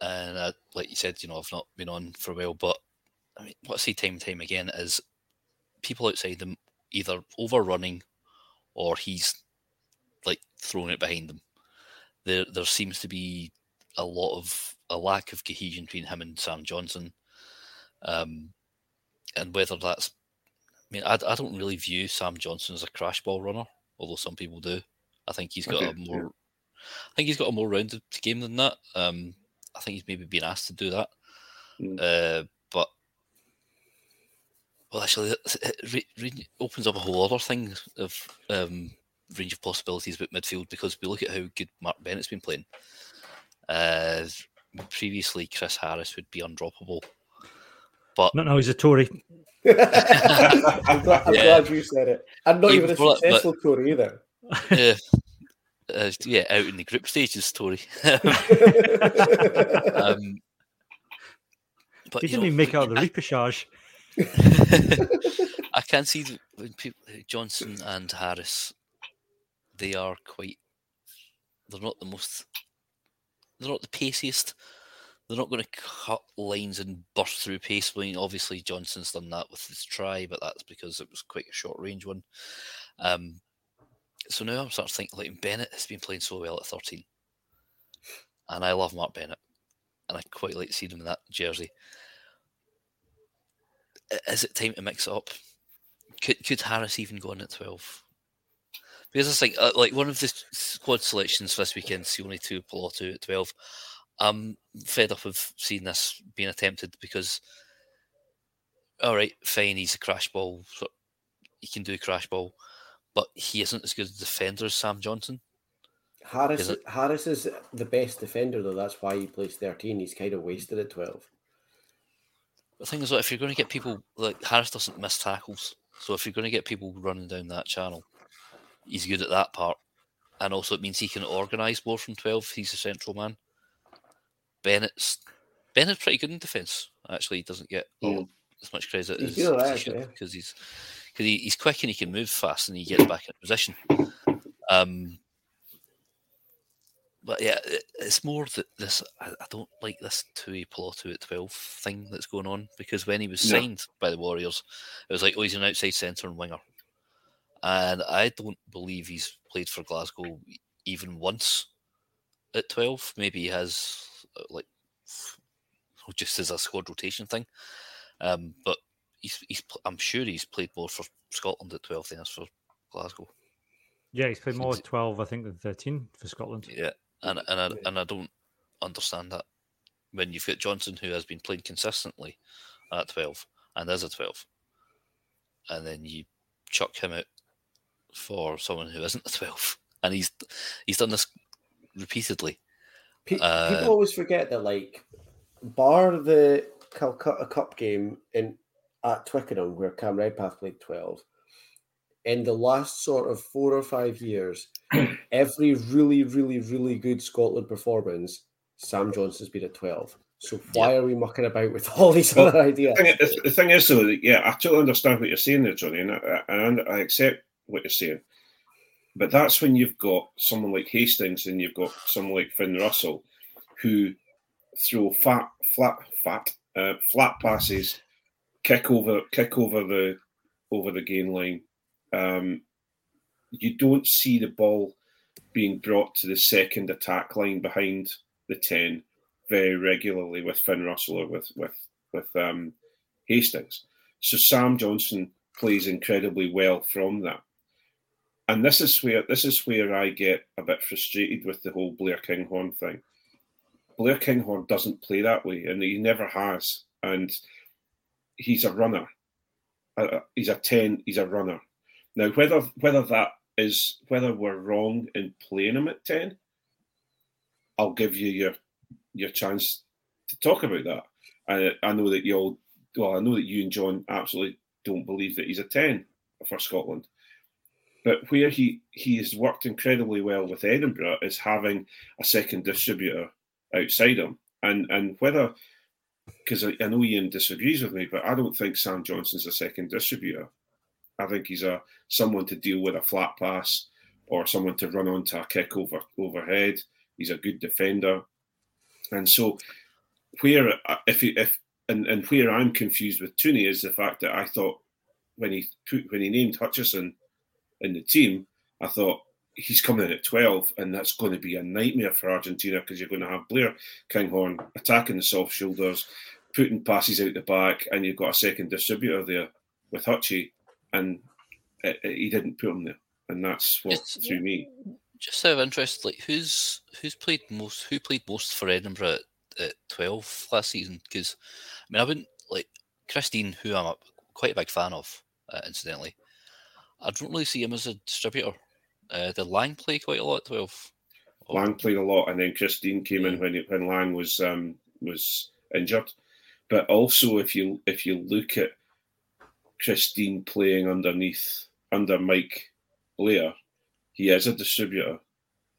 and uh, like you said, you know, I've not been on for a while, but I mean, what I see time and time again is people outside them either overrunning or he's like throwing it behind them. There, there seems to be a lot of a lack of cohesion between him and Sam Johnson, um, and whether that's, I mean, I, I don't really view Sam Johnson as a crash ball runner, although some people do. I think he's got okay, a more, yeah. I think he's got a more rounded game than that. Um, I think he's maybe been asked to do that, mm. uh, but well, actually, it re- opens up a whole other thing of um, range of possibilities about midfield because we look at how good Mark Bennett's been playing. Uh, previously, Chris Harris would be undroppable, but no, no, he's a Tory. I'm, glad, I'm yeah. glad, you said it. I'm not even a successful but, Tory either. Yeah. Uh, yeah, out in the group stages, Tory. um, but he didn't know, even make out the repechage. I can see when people Johnson and Harris, they are quite. They're not the most. They're not the paciest. They're not going to cut lines and burst through pace. I mean, obviously Johnson's done that with his try, but that's because it was quite a short range one. Um, so now I'm starting to think like Bennett has been playing so well at 13, and I love Mark Bennett, and I quite like seeing him in that jersey is it time to mix it up? Could could Harris even go in at twelve? Because it's like uh, like one of the squad selections for this weekend, Sione Tuipulotu at twelve. I'm fed up of seeing this being attempted because, all right, fine, he's a crash ball, so he can do a crash ball, but he isn't as good a defender as Sam Johnson. Harris Harris is the best defender though. That's why he plays thirteen. He's kind of wasted at twelve. The thing is, if you're going to get people like Harris doesn't miss tackles, so if you're going to get people running down that channel, he's good at that part, and also it means he can organise more from twelve. He's a central man. Bennett's Bennett's pretty good in defence. Actually, he doesn't get yeah. as much credit he's as he because he's because he, he's quick and he can move fast and he gets back in position. Um, but yeah, it's more that this I, don't like this Tuipulotu at twelve thing that's going on because when he was signed by the Warriors, it was like, oh, he's an outside centre and winger, and I don't believe he's played for Glasgow even once at twelve. Maybe he has uh, like just as a squad rotation thing, um, but he's, he's I'm sure he's played more for Scotland at twelve than he has for Glasgow. Yeah, he's played more at twelve, I think, than thirteen for Scotland. Yeah, and and I, and I don't understand that when you've got Johnson who has been playing consistently at twelve and is a twelve, and then you chuck him out for someone who isn't a twelve, and he's he's done this repeatedly. Pe- uh, people always forget that, like, bar the Calcutta Cup game in at Twickenham where Cam Redpath played 12, in the last sort of four or five years, every really, really, really good Scotland performance, Sam Johnson's been at 12. So why are we mucking about with all these Well, other ideas? The thing, the thing is, though, yeah, I totally understand what you're saying there, Johnny, and I, and I accept what you're saying. But that's when you've got someone like Hastings and you've got someone like Finn Russell, who throw fat, flat, fat, uh, flat passes, kick over, kick over the over the gain line. Um, you don't see the ball being brought to the second attack line behind the ten very regularly with Finn Russell or with with with um, Hastings. So Sam Johnson plays incredibly well from that, and this is where this is where I get a bit frustrated with the whole Blair Kinghorn thing. Blair Kinghorn doesn't play that way, and he never has. And he's a runner. Uh, he's a ten. He's a runner. Now, whether whether that is whether we're wrong in playing him at ten, I'll give you your your chance to talk about that. I, I know that you all, well, I know that you and John absolutely don't believe that he's a 10 for Scotland. But where he, he has worked incredibly well with Edinburgh is having a second distributor outside him. And and whether, because I, I know Ian disagrees with me, but I don't think Sam Johnson's a second distributor. I think he's a someone to deal with a flat pass or someone to run onto a kick over overhead. He's a good defender. And so, where uh, if he, if and, and where I'm confused with Tooney is the fact that I thought when he put when he named Hutchinson in the team, I thought he's coming in at 12, and that's going to be a nightmare for Argentina because you're going to have Blair Kinghorn attacking the soft shoulders, putting passes out the back, and you've got a second distributor there with Hutchie, and it, it, he didn't put him there, and that's what It's- threw me. Just out of interest, like who's who's played most? Who played most for Edinburgh at, at twelve last season? Because I mean, I wouldn't like Chris Dean, who I'm a, quite a big fan of, uh, incidentally. I don't really see him as a distributor. Uh, did Lang play quite a lot twelve? Or- Lang played a lot, and then Chris Dean came in when when Lang was um, was injured. But also, if you if you look at Chris Dean playing underneath under Mike Blair, he is a distributor.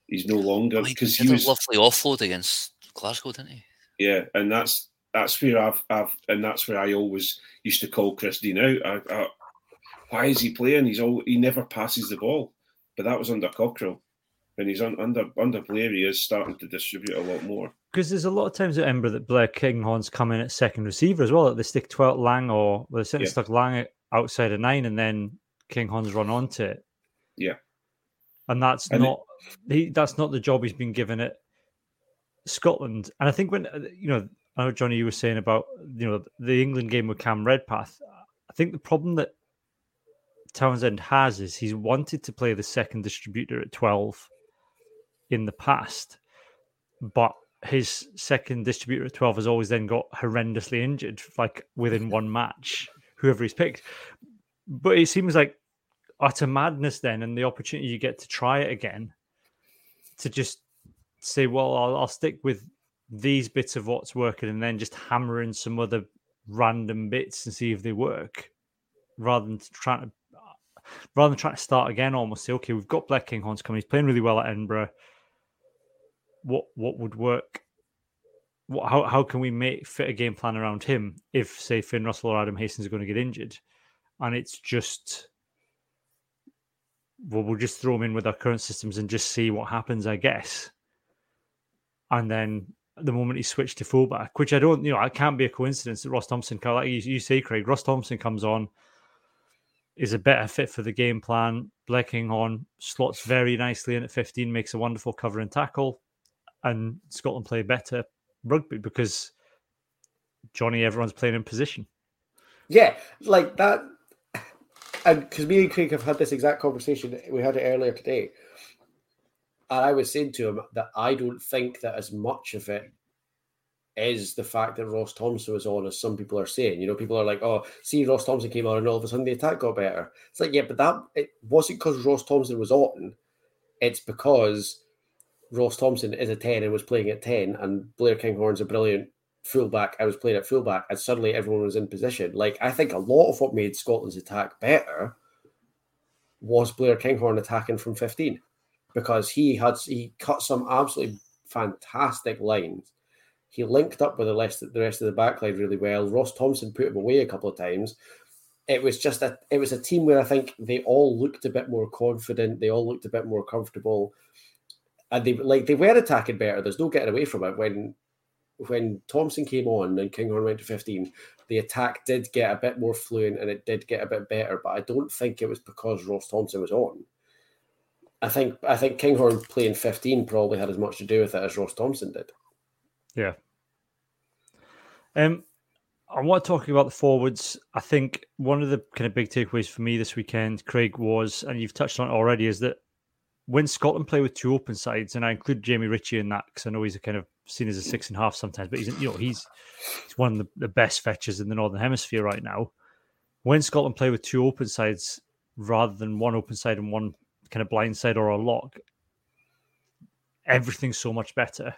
He's no longer because he he was a lovely offload against Glasgow, didn't he? yeah, and that's that's where I've I've and that's where I always used to call Chris Dean out. I, I, why is he playing? He's all he never passes the ball, but that was under Cockerill. When he's on, under under Blair, he is starting to distribute a lot more. Because there's a lot of times at Edinburgh that Blair Kinghorn's come in at second receiver as well. That they stick Twelve Lang or well, they Yeah. stuck Lang outside of nine, and then Kinghorn's run onto it. Yeah. and that's And it- not he. That's not the job he's been given at Scotland. And I think when uh, you know, I know Johnny, you were saying about you know the England game with Cam Redpath. I think the problem that Townsend has is he's wanted to play the second distributor at twelve in the past, but his second distributor at 12 has always then got horrendously injured, like within one match, whoever he's picked. But it seems like utter madness then, and the opportunity you get to try it again to just say, well, I'll, I'll stick with these bits of what's working and then just hammer in some other random bits and see if they work rather than trying to. Rather than trying to start again, almost say, okay, we've got Blair Kinghorns coming. He's playing really well at Edinburgh. What what would work? What, how, how can we make fit a game plan around him if say Finn Russell or Adam Hastings are going to get injured? And it's just well we'll just throw him in with our current systems and just see what happens I guess. And then the moment he switched to fullback which I don't you know it can't be a coincidence that Ross Thompson like you, you say Craig Ross Thompson comes on is a better fit for the game plan Blair Kinghorn slots very nicely in at 15 makes a wonderful cover and tackle and Scotland play better rugby because Johnny, everyone's playing in position. Yeah, like that. And because me and Craig have had this exact conversation, we had it earlier today. And I was saying to him that I don't think that as much of it is the fact that Ross Thompson was on as some people are saying. You know, people are like, oh, see, Ross Thompson came on and all of a sudden the attack got better. It's like, yeah, but that it wasn't because Ross Thompson was on. It's because Ross Thompson is a 10 and was playing at 10, and Blair Kinghorn's a brilliant fullback. I was playing at fullback, and suddenly everyone was in position. Like I think a lot of what made Scotland's attack better was Blair Kinghorn attacking from 15 because he had he cut some absolutely fantastic lines. He linked up with the rest the rest of the backline really well. Ross Thompson put him away a couple of times. It was just a it was a team where I think they all looked a bit more confident. They all looked a bit more comfortable, and they like they were attacking better. There's no getting away from it. When when Thompson came on and Kinghorn went to 15, the attack did get a bit more fluent and it did get a bit better. But I don't think it was because Ross Thompson was on. I think I think Kinghorn playing 15 probably had as much to do with it as Ross Thompson did. Yeah. Um, I want to talk about the forwards. I think one of the kind of big takeaways for me this weekend, Craig, was, and you've touched on it already, is that when Scotland play with two open sides, and I include Jamie Ritchie in that because I know he's a kind of seen as a six and a half sometimes, but he's you know he's he's one of the, the best fetchers in the Northern Hemisphere right now. When Scotland play with two open sides rather than one open side and one kind of blind side or a lock, everything's so much better.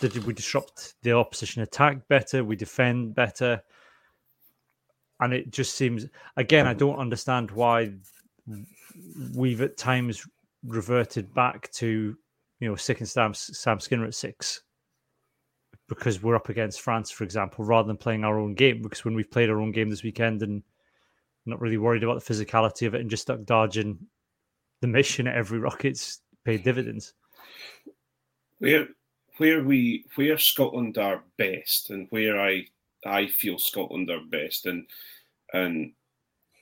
Did we disrupt the opposition attack better? We defend better, and it just seems again I don't understand why we've at times reverted back to you know sticking Sam, Sam Skinner at six because we're up against France, for example, rather than playing our own game. Because when we've played our own game this weekend and not really worried about the physicality of it and just stuck dodging the mission at every rockets paid dividends. Where where we where Scotland are best and where I I feel Scotland are best and and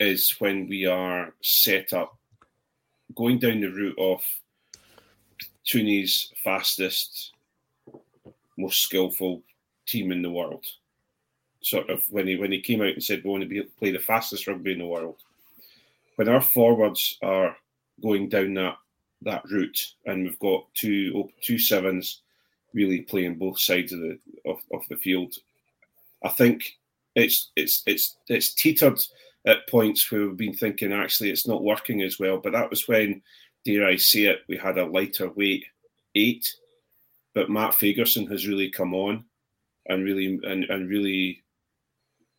is when we are set up going down the route of Tooney's fastest, most skillful team in the world. Sort of when he when he came out and said we want to be, play the fastest rugby in the world. When our forwards are going down that that route, and we've got two oh, two sevens really playing both sides of the of, of the field, I think it's it's it's it's teetered at points where we've been thinking actually it's not working as well. But that was when, dare I say it, we had a lighter weight eight. But Matt Fagerson has really come on and really and, and really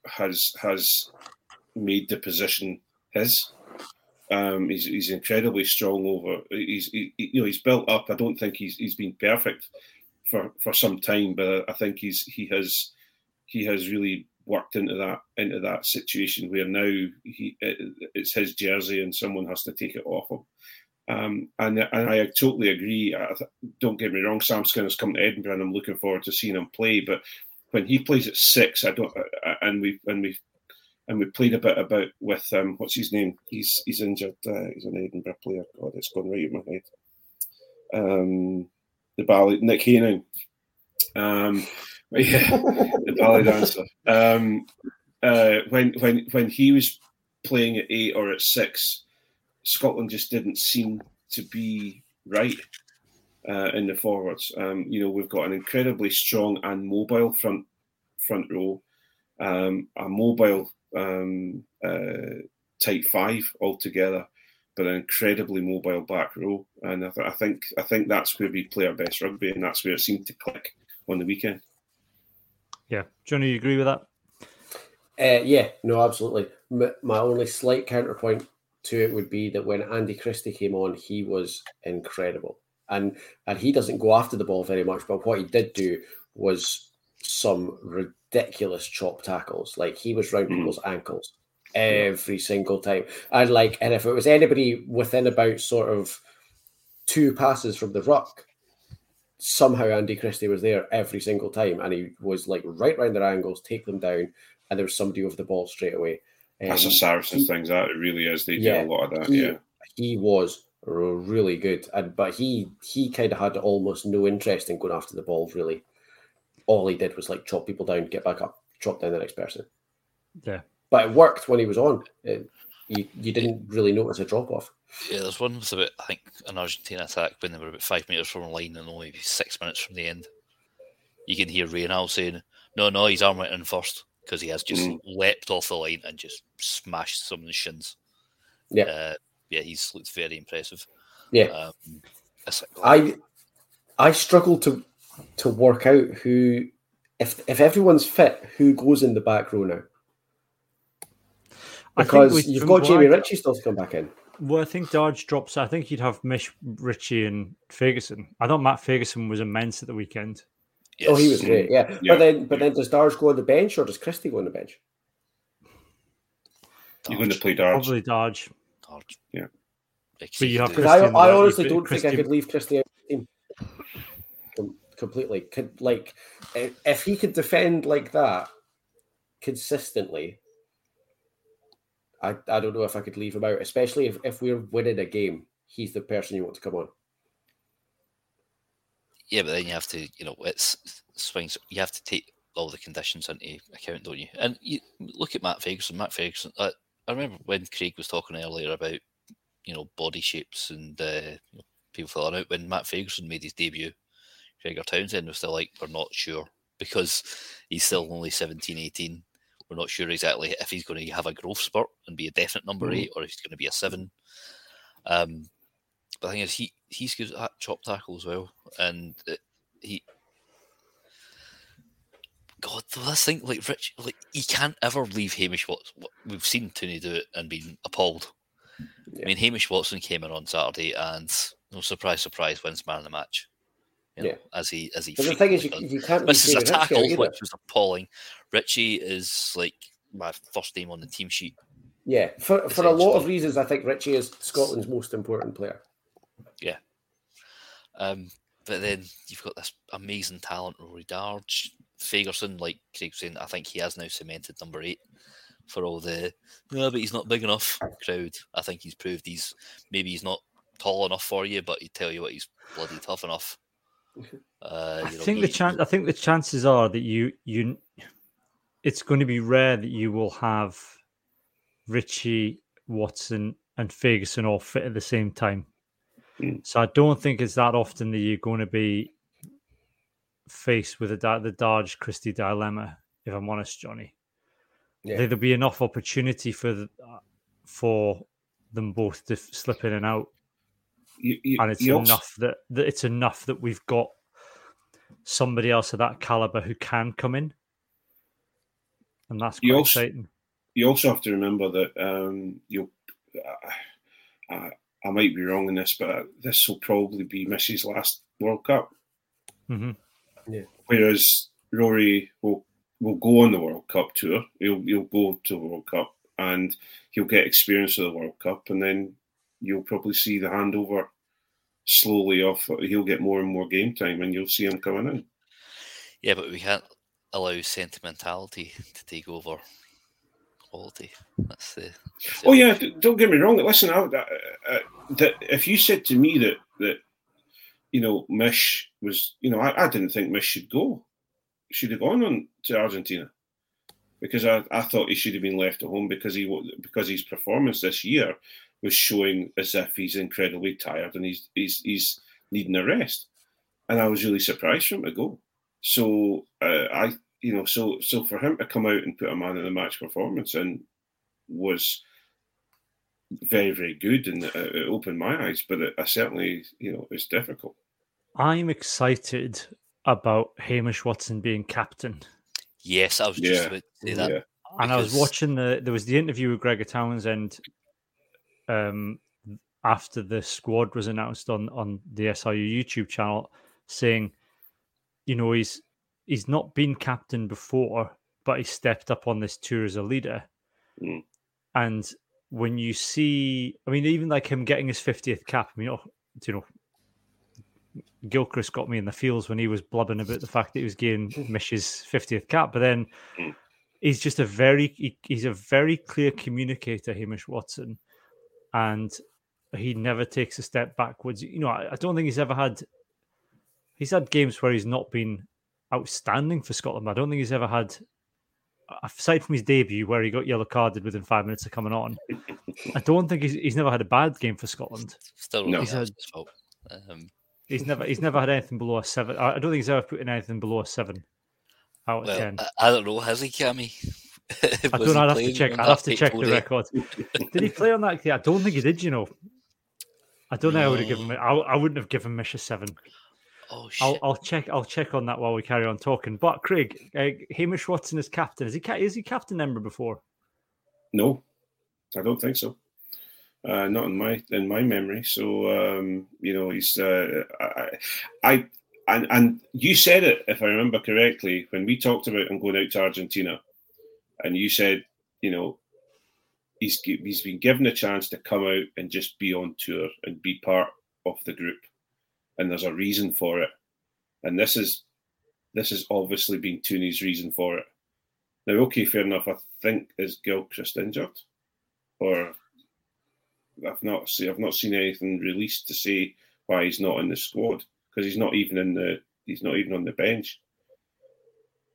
has has made the position his. Um, he's, he's incredibly strong over. He's he, you know he's built up. I don't think he's he's been perfect for, for some time, but I think he's he has he has really worked into that into that situation where now he it's his jersey and someone has to take it off him. Um, and, and I totally agree. I, don't get me wrong, Sam Skinner's come to Edinburgh, and I'm looking forward to seeing him play. But when he plays at six, I don't. And we and we and we played a bit about with um, what's his name? He's he's injured. Uh, he's an Edinburgh player. God, it's gone right in my head. Um, the ballet Nick Haining. Um, yeah, the ballet dancer. Um, uh, when when when he was playing at eight or at six, Scotland just didn't seem to be right uh, in the forwards. Um, you know, we've got an incredibly strong and mobile front front row, um, a mobile um, uh, tight five altogether, but an incredibly mobile back row. And I, th- I, think I think that's where we play our best rugby, and that's where it seemed to click on the weekend. Yeah, Johnny, you agree with that? Uh, yeah, no, absolutely. My, my only slight counterpoint to it would be that when Andy Christie came on, he was incredible, and and he doesn't go after the ball very much, but what he did do was some ridiculous chop tackles. Like he was round mm. people's ankles every single time, and like, and if it was anybody within about sort of two passes from the ruck, somehow Andy Christie was there every single time, and he was like right round their angles, take them down, and there was somebody over the ball straight away. Um, That's a Saracens thing. That it really is. They yeah, do a lot of that. He, yeah, he was really good, and but he he kind of had almost no interest in going after the ball. Really, all he did was like chop people down, get back up, chop down the next person. Yeah, but it worked when he was on. It, you you didn't really notice a drop off. Yeah, there's one was about I think an Argentina attack when they were about five meters from the line and only six minutes from the end. You can hear Reynal saying, "No, no, his arm went in first because he has just mm. leapt off the line and just smashed some of the shins." Yeah, uh, yeah, he's looked very impressive. Yeah, um, I I struggle to to work out who if if everyone's fit, who goes in the back row now? I think Because we- you've got what Jamie I- Ritchie still to come back in. Well, I think Darge drops. I think you'd have Mish, Ritchie and Fagerson. I thought Matt Fagerson was immense at the weekend. Yes. Oh, he was great, yeah. Yeah. But then, but then, does Darge go on the bench or does Christie go on the bench? You're going to play darts. Probably Darge. Darge. Yeah. But you have I, I honestly you- don't think I could leave Christie out the team completely. Could like if he could defend like that consistently. I, I don't know if I could leave him out, especially if, if we're winning a game. He's the person you want to come on. Yeah, but then you have to, you know, it's swings. You have to take all the conditions into account, don't you? And you look at Matt Fagerson. Matt Fagerson. I, I remember when Craig was talking earlier about, you know, body shapes and uh, people filling out. When Matt Fagerson made his debut, Gregor Townsend was still like, we're not sure because he's still only 17, 18. We're not sure exactly if he's going to have a growth spurt and be a definite number Mhm. eight or if he's going to be a seven. Um, but the thing is, he he's good at chop tackle as well, and it, he. God, this thing like Rich, like he can't ever leave Hamish Watson. We've seen Tooney do it and been appalled. Yeah. I mean, Hamish Watson came in on Saturday and no surprise, surprise, wins man of the match. You know, Yeah. as he as he. But the thing is, you, you can't Misses a Jamie Ritchie out tackle, which was appalling. Ritchie is like my first name on the team sheet. Yeah, for, for a lot of reasons, I think Ritchie is Scotland's most important player. Yeah. Um, but then you've got this amazing talent, Rory Darge, Fagerson, like Craig was saying, I think he has now cemented number eight for all the no, but he's not big enough crowd. I think he's proved he's maybe he's not tall enough for you, but he'd tell you what, he's bloody tough enough. Uh, I think the chance. I think the chances are that you you. It's going to be rare that you will have Ritchie Watson and Fagerson all fit at the same time. Mm. So I don't think it's that often that you're going to be faced with the Dar- the Darge Christie dilemma. If I'm honest, Johnny, Yeah. there'll be enough opportunity for the, for them both to slip in and out You, you, and it's you also- enough that, that it's enough that we've got somebody else of that caliber who can come in, and that's You also- exciting. you also have to remember that um, you'll. Uh, I, I might be wrong in this, but this will probably be Missy's last World Cup. hmm Whereas Rory will will go on the World Cup tour. He'll he'll go to the World Cup and he'll get experience of the World Cup, and then you'll probably see the handover slowly off. He'll get more and more game time, and you'll see him coming in. yeah, but we can't allow sentimentality to take over quality. That's the. that's the Oh yeah, don't get me wrong. Listen, I, uh, uh, that if you said to me that that you know Mish was, you know, I, I didn't think Mish should go, should have gone on to Argentina, because I, I thought he should have been left at home because he because his performance this year was showing as if he's incredibly tired and he's he's he's needing a rest, and I was really surprised for him to go. So uh, I, you know, so so for him to come out and put a man in the match performance and was very very good and uh, it opened my eyes. But it, I certainly, you know, it's difficult. I'm excited about Hamish Watson being captain, Yes, I was Yeah, just about to say that. Yeah, and I was watching the. There was the interview with Gregor Townsend, um, after the squad was announced on on the SRU YouTube channel, saying, you know, he's he's not been captain before, but he stepped up on this tour as a leader. Mm. And when you see, I mean, even like him getting his 50th cap, I mean, oh, you know, Gilchrist got me in the feels when he was blubbing about the fact that he was getting Mish's 50th cap. But then Mm. he's just a very, he, he's a very clear communicator, Hamish Watson. And he never takes a step backwards. You know, I, I don't think he's ever had, he's had games where he's not been outstanding for Scotland. I don't think he's ever had, aside from his debut where he got yellow carded within five minutes of coming on, I don't think he's, he's never had a bad game for Scotland. Still, No. no. He's had- his fault. Um, He's never he's never had anything below a seven. I I don't think he's ever put in anything below a seven out of well, ten. I, I don't know. Has he, Cammy? I don't know. I'd have to check. I'd have to check the record. Did he play on that? I don't think he did. You know, I don't know. I would have given. I, I wouldn't have given Mish a seven. Oh I'll, shit! I'll check. I'll check on that while we carry on talking. But Craig, uh, Hamish Watson is captain. Is he? Is he captain member before? No, I don't think so. Uh, not in my in my memory. So um, you know, he's uh, I, I and and you said it if I remember correctly when we talked about him going out to Argentina, and you said you know he's he's been given a chance to come out and just be on tour and be part of the group, and there's a reason for it, and this is this has obviously been Tooney's reason for it. Now, okay, fair enough. I think is Gilchrist injured, or I've not see I've not seen anything released to say why he's not in the squad because he's not even in the he's not even on the bench.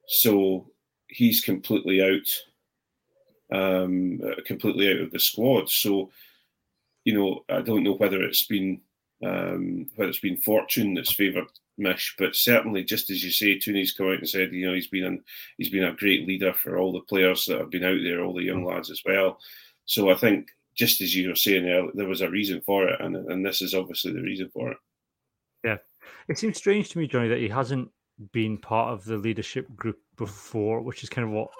So he's completely out, um, uh, completely out of the squad. So you know, I don't know whether it's been um, whether it's been fortune that's favoured Mish, but certainly, just as you say, Tooney's come out and said, you know, he's been an, he's been a great leader for all the players that have been out there, all the young lads as well. So I think, just as you were saying, earlier, there was a reason for it, and and this is obviously the reason for it. Yeah, it seems strange to me, Johnny, that he hasn't been part of the leadership group before, which is kind of what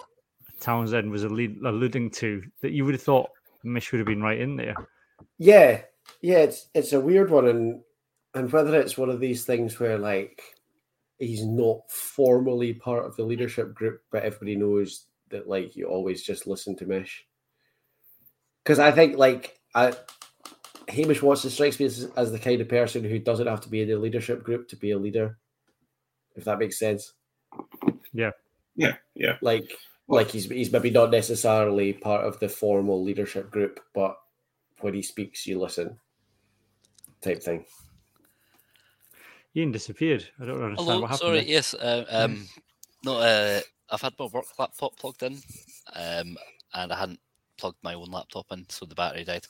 Townsend was alluding to. That you would have thought Mish would have been right in there. Yeah, yeah, it's it's a weird one, and and whether it's one of these things where like he's not formally part of the leadership group, but everybody knows that like you always just listen to Mish. Because I think like I, Hamish Watson strikes me as, as the kind of person who doesn't have to be in the leadership group to be a leader, if that makes sense. Yeah, yeah. Yeah. Like like he's he's maybe not necessarily part of the formal leadership group, but when he speaks, you listen, type thing. Ian disappeared. I don't understand Hello, what happened. sorry. there. Yes, uh, um, no, uh, I've had my work laptop plugged in, um, and I hadn't plugged my own laptop in, so the battery died.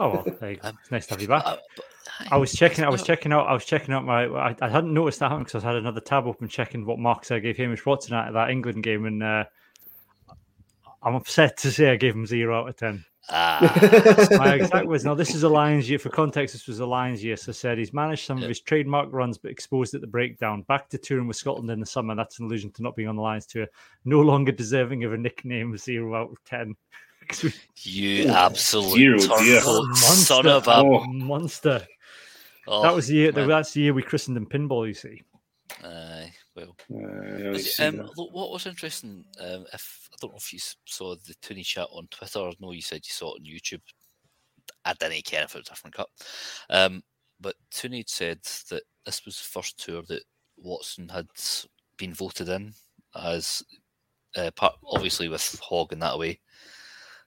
Oh well, there you go. Um, nice to have you back. Uh, but, I was checking. I was no, checking out. I was checking out my. I, I hadn't noticed that because I had another tab open checking what marks I gave Hamish Watson at that England game, and uh, I'm upset to say I gave him zero out of ten. Ah, My exact was now. This is a Lions year. For context, this was a Lions year. So I said he's managed some of his trademark runs, but exposed at the breakdown. Back to touring with Scotland in the summer. That's an allusion to not being on the Lions tour. No longer deserving of a nickname. Zero out of ten. 'Cause we- you absolute Zero, dear. turtle son of a. Oh. monster. Oh, that was the year. man. That's the year we christened him pinball. You see. Aye, well, Uh, I um, look, what was interesting, um, if I don't know if you saw the Toonie chat on Twitter, I know you said you saw it on YouTube. I didn't care if it was a different cut. Um, but Toonie said that this was the first tour that Watson had been voted in as uh, part, obviously with Hogg and that away.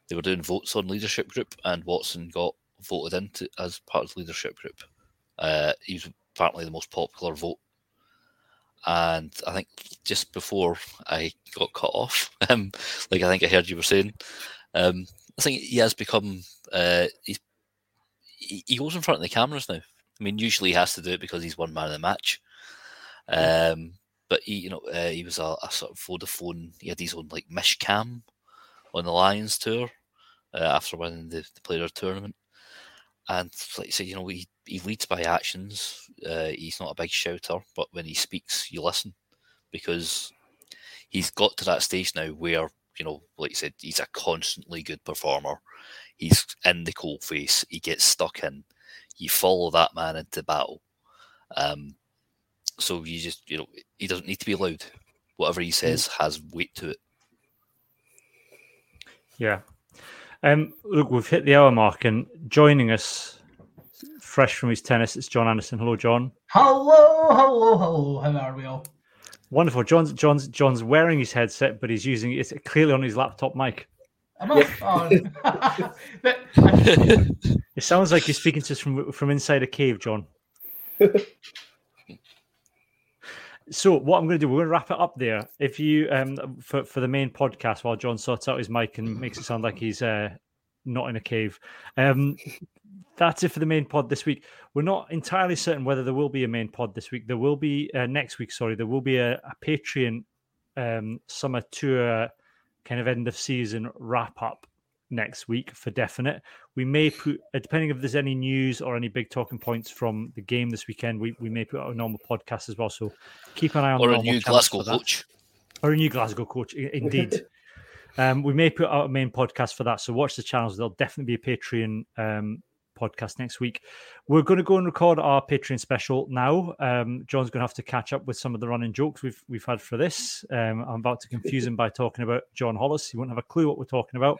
They were doing votes on leadership group, and Watson got voted into as part of the leadership group. Uh, he was apparently the most popular vote and I think just before I got cut off, um, like I think I heard you were saying, um, I think he has become uh, he's, he he goes in front of the cameras now. I mean, usually he has to do it because he's one man of the match. Um, but he, you know, uh, he was a, a sort of Vodafone. He had his own like Mish Cam on the Lions tour uh, after winning the, the player tournament. And like I say, you know, he, he leads by actions. Uh, he's not a big shouter, but when he speaks, you listen because he's got to that stage now where, you know, like you said, he's a constantly good performer. He's in the cold face. He gets stuck in. You follow that man into battle. Um, so you just, you know, he doesn't need to be loud. Whatever he says has weight to it. Yeah. Um, look, we've hit the hour mark, and joining us, fresh from his tennis, it's John Anderson. Hello, John. Hello, hello, hello. How are we all? Wonderful. John's John's John's wearing his headset, but he's using it's clearly on his laptop mic. Am I? Oh. but, It sounds like you're speaking to us from from inside a cave, John. so what I'm going to do, we're going to wrap it up there. If you um for for the main podcast, while John sorts out his mic and makes it sound like he's uh not in a cave. Um, that's it for the main pod this week. We're not entirely certain whether there will be a main pod this week. There will be uh, next week. Sorry, there will be a, a Patreon um, summer tour kind of end of season wrap up next week for definite. We may put, uh, depending if there's any news or any big talking points from the game this weekend, we, we may put out a normal podcast as well. So keep an eye on or the a new Glasgow coach. or a new Glasgow coach. Indeed. um, we may put out a main podcast for that. So watch the channels. There'll definitely be a Patreon um, podcast next week. We're going to go and record our Patreon special now. Um, John's going to have to catch up with some of the running jokes we've we've had for this. Um, I'm about to confuse him by talking about John Hollis. He won't have a clue what we're talking about.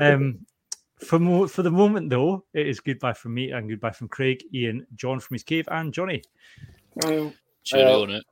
Um, for mo- for the moment, though, it is goodbye from me and goodbye from Craig, Ian, John from his cave, and Johnny. Well, Cheerio Uh, on it.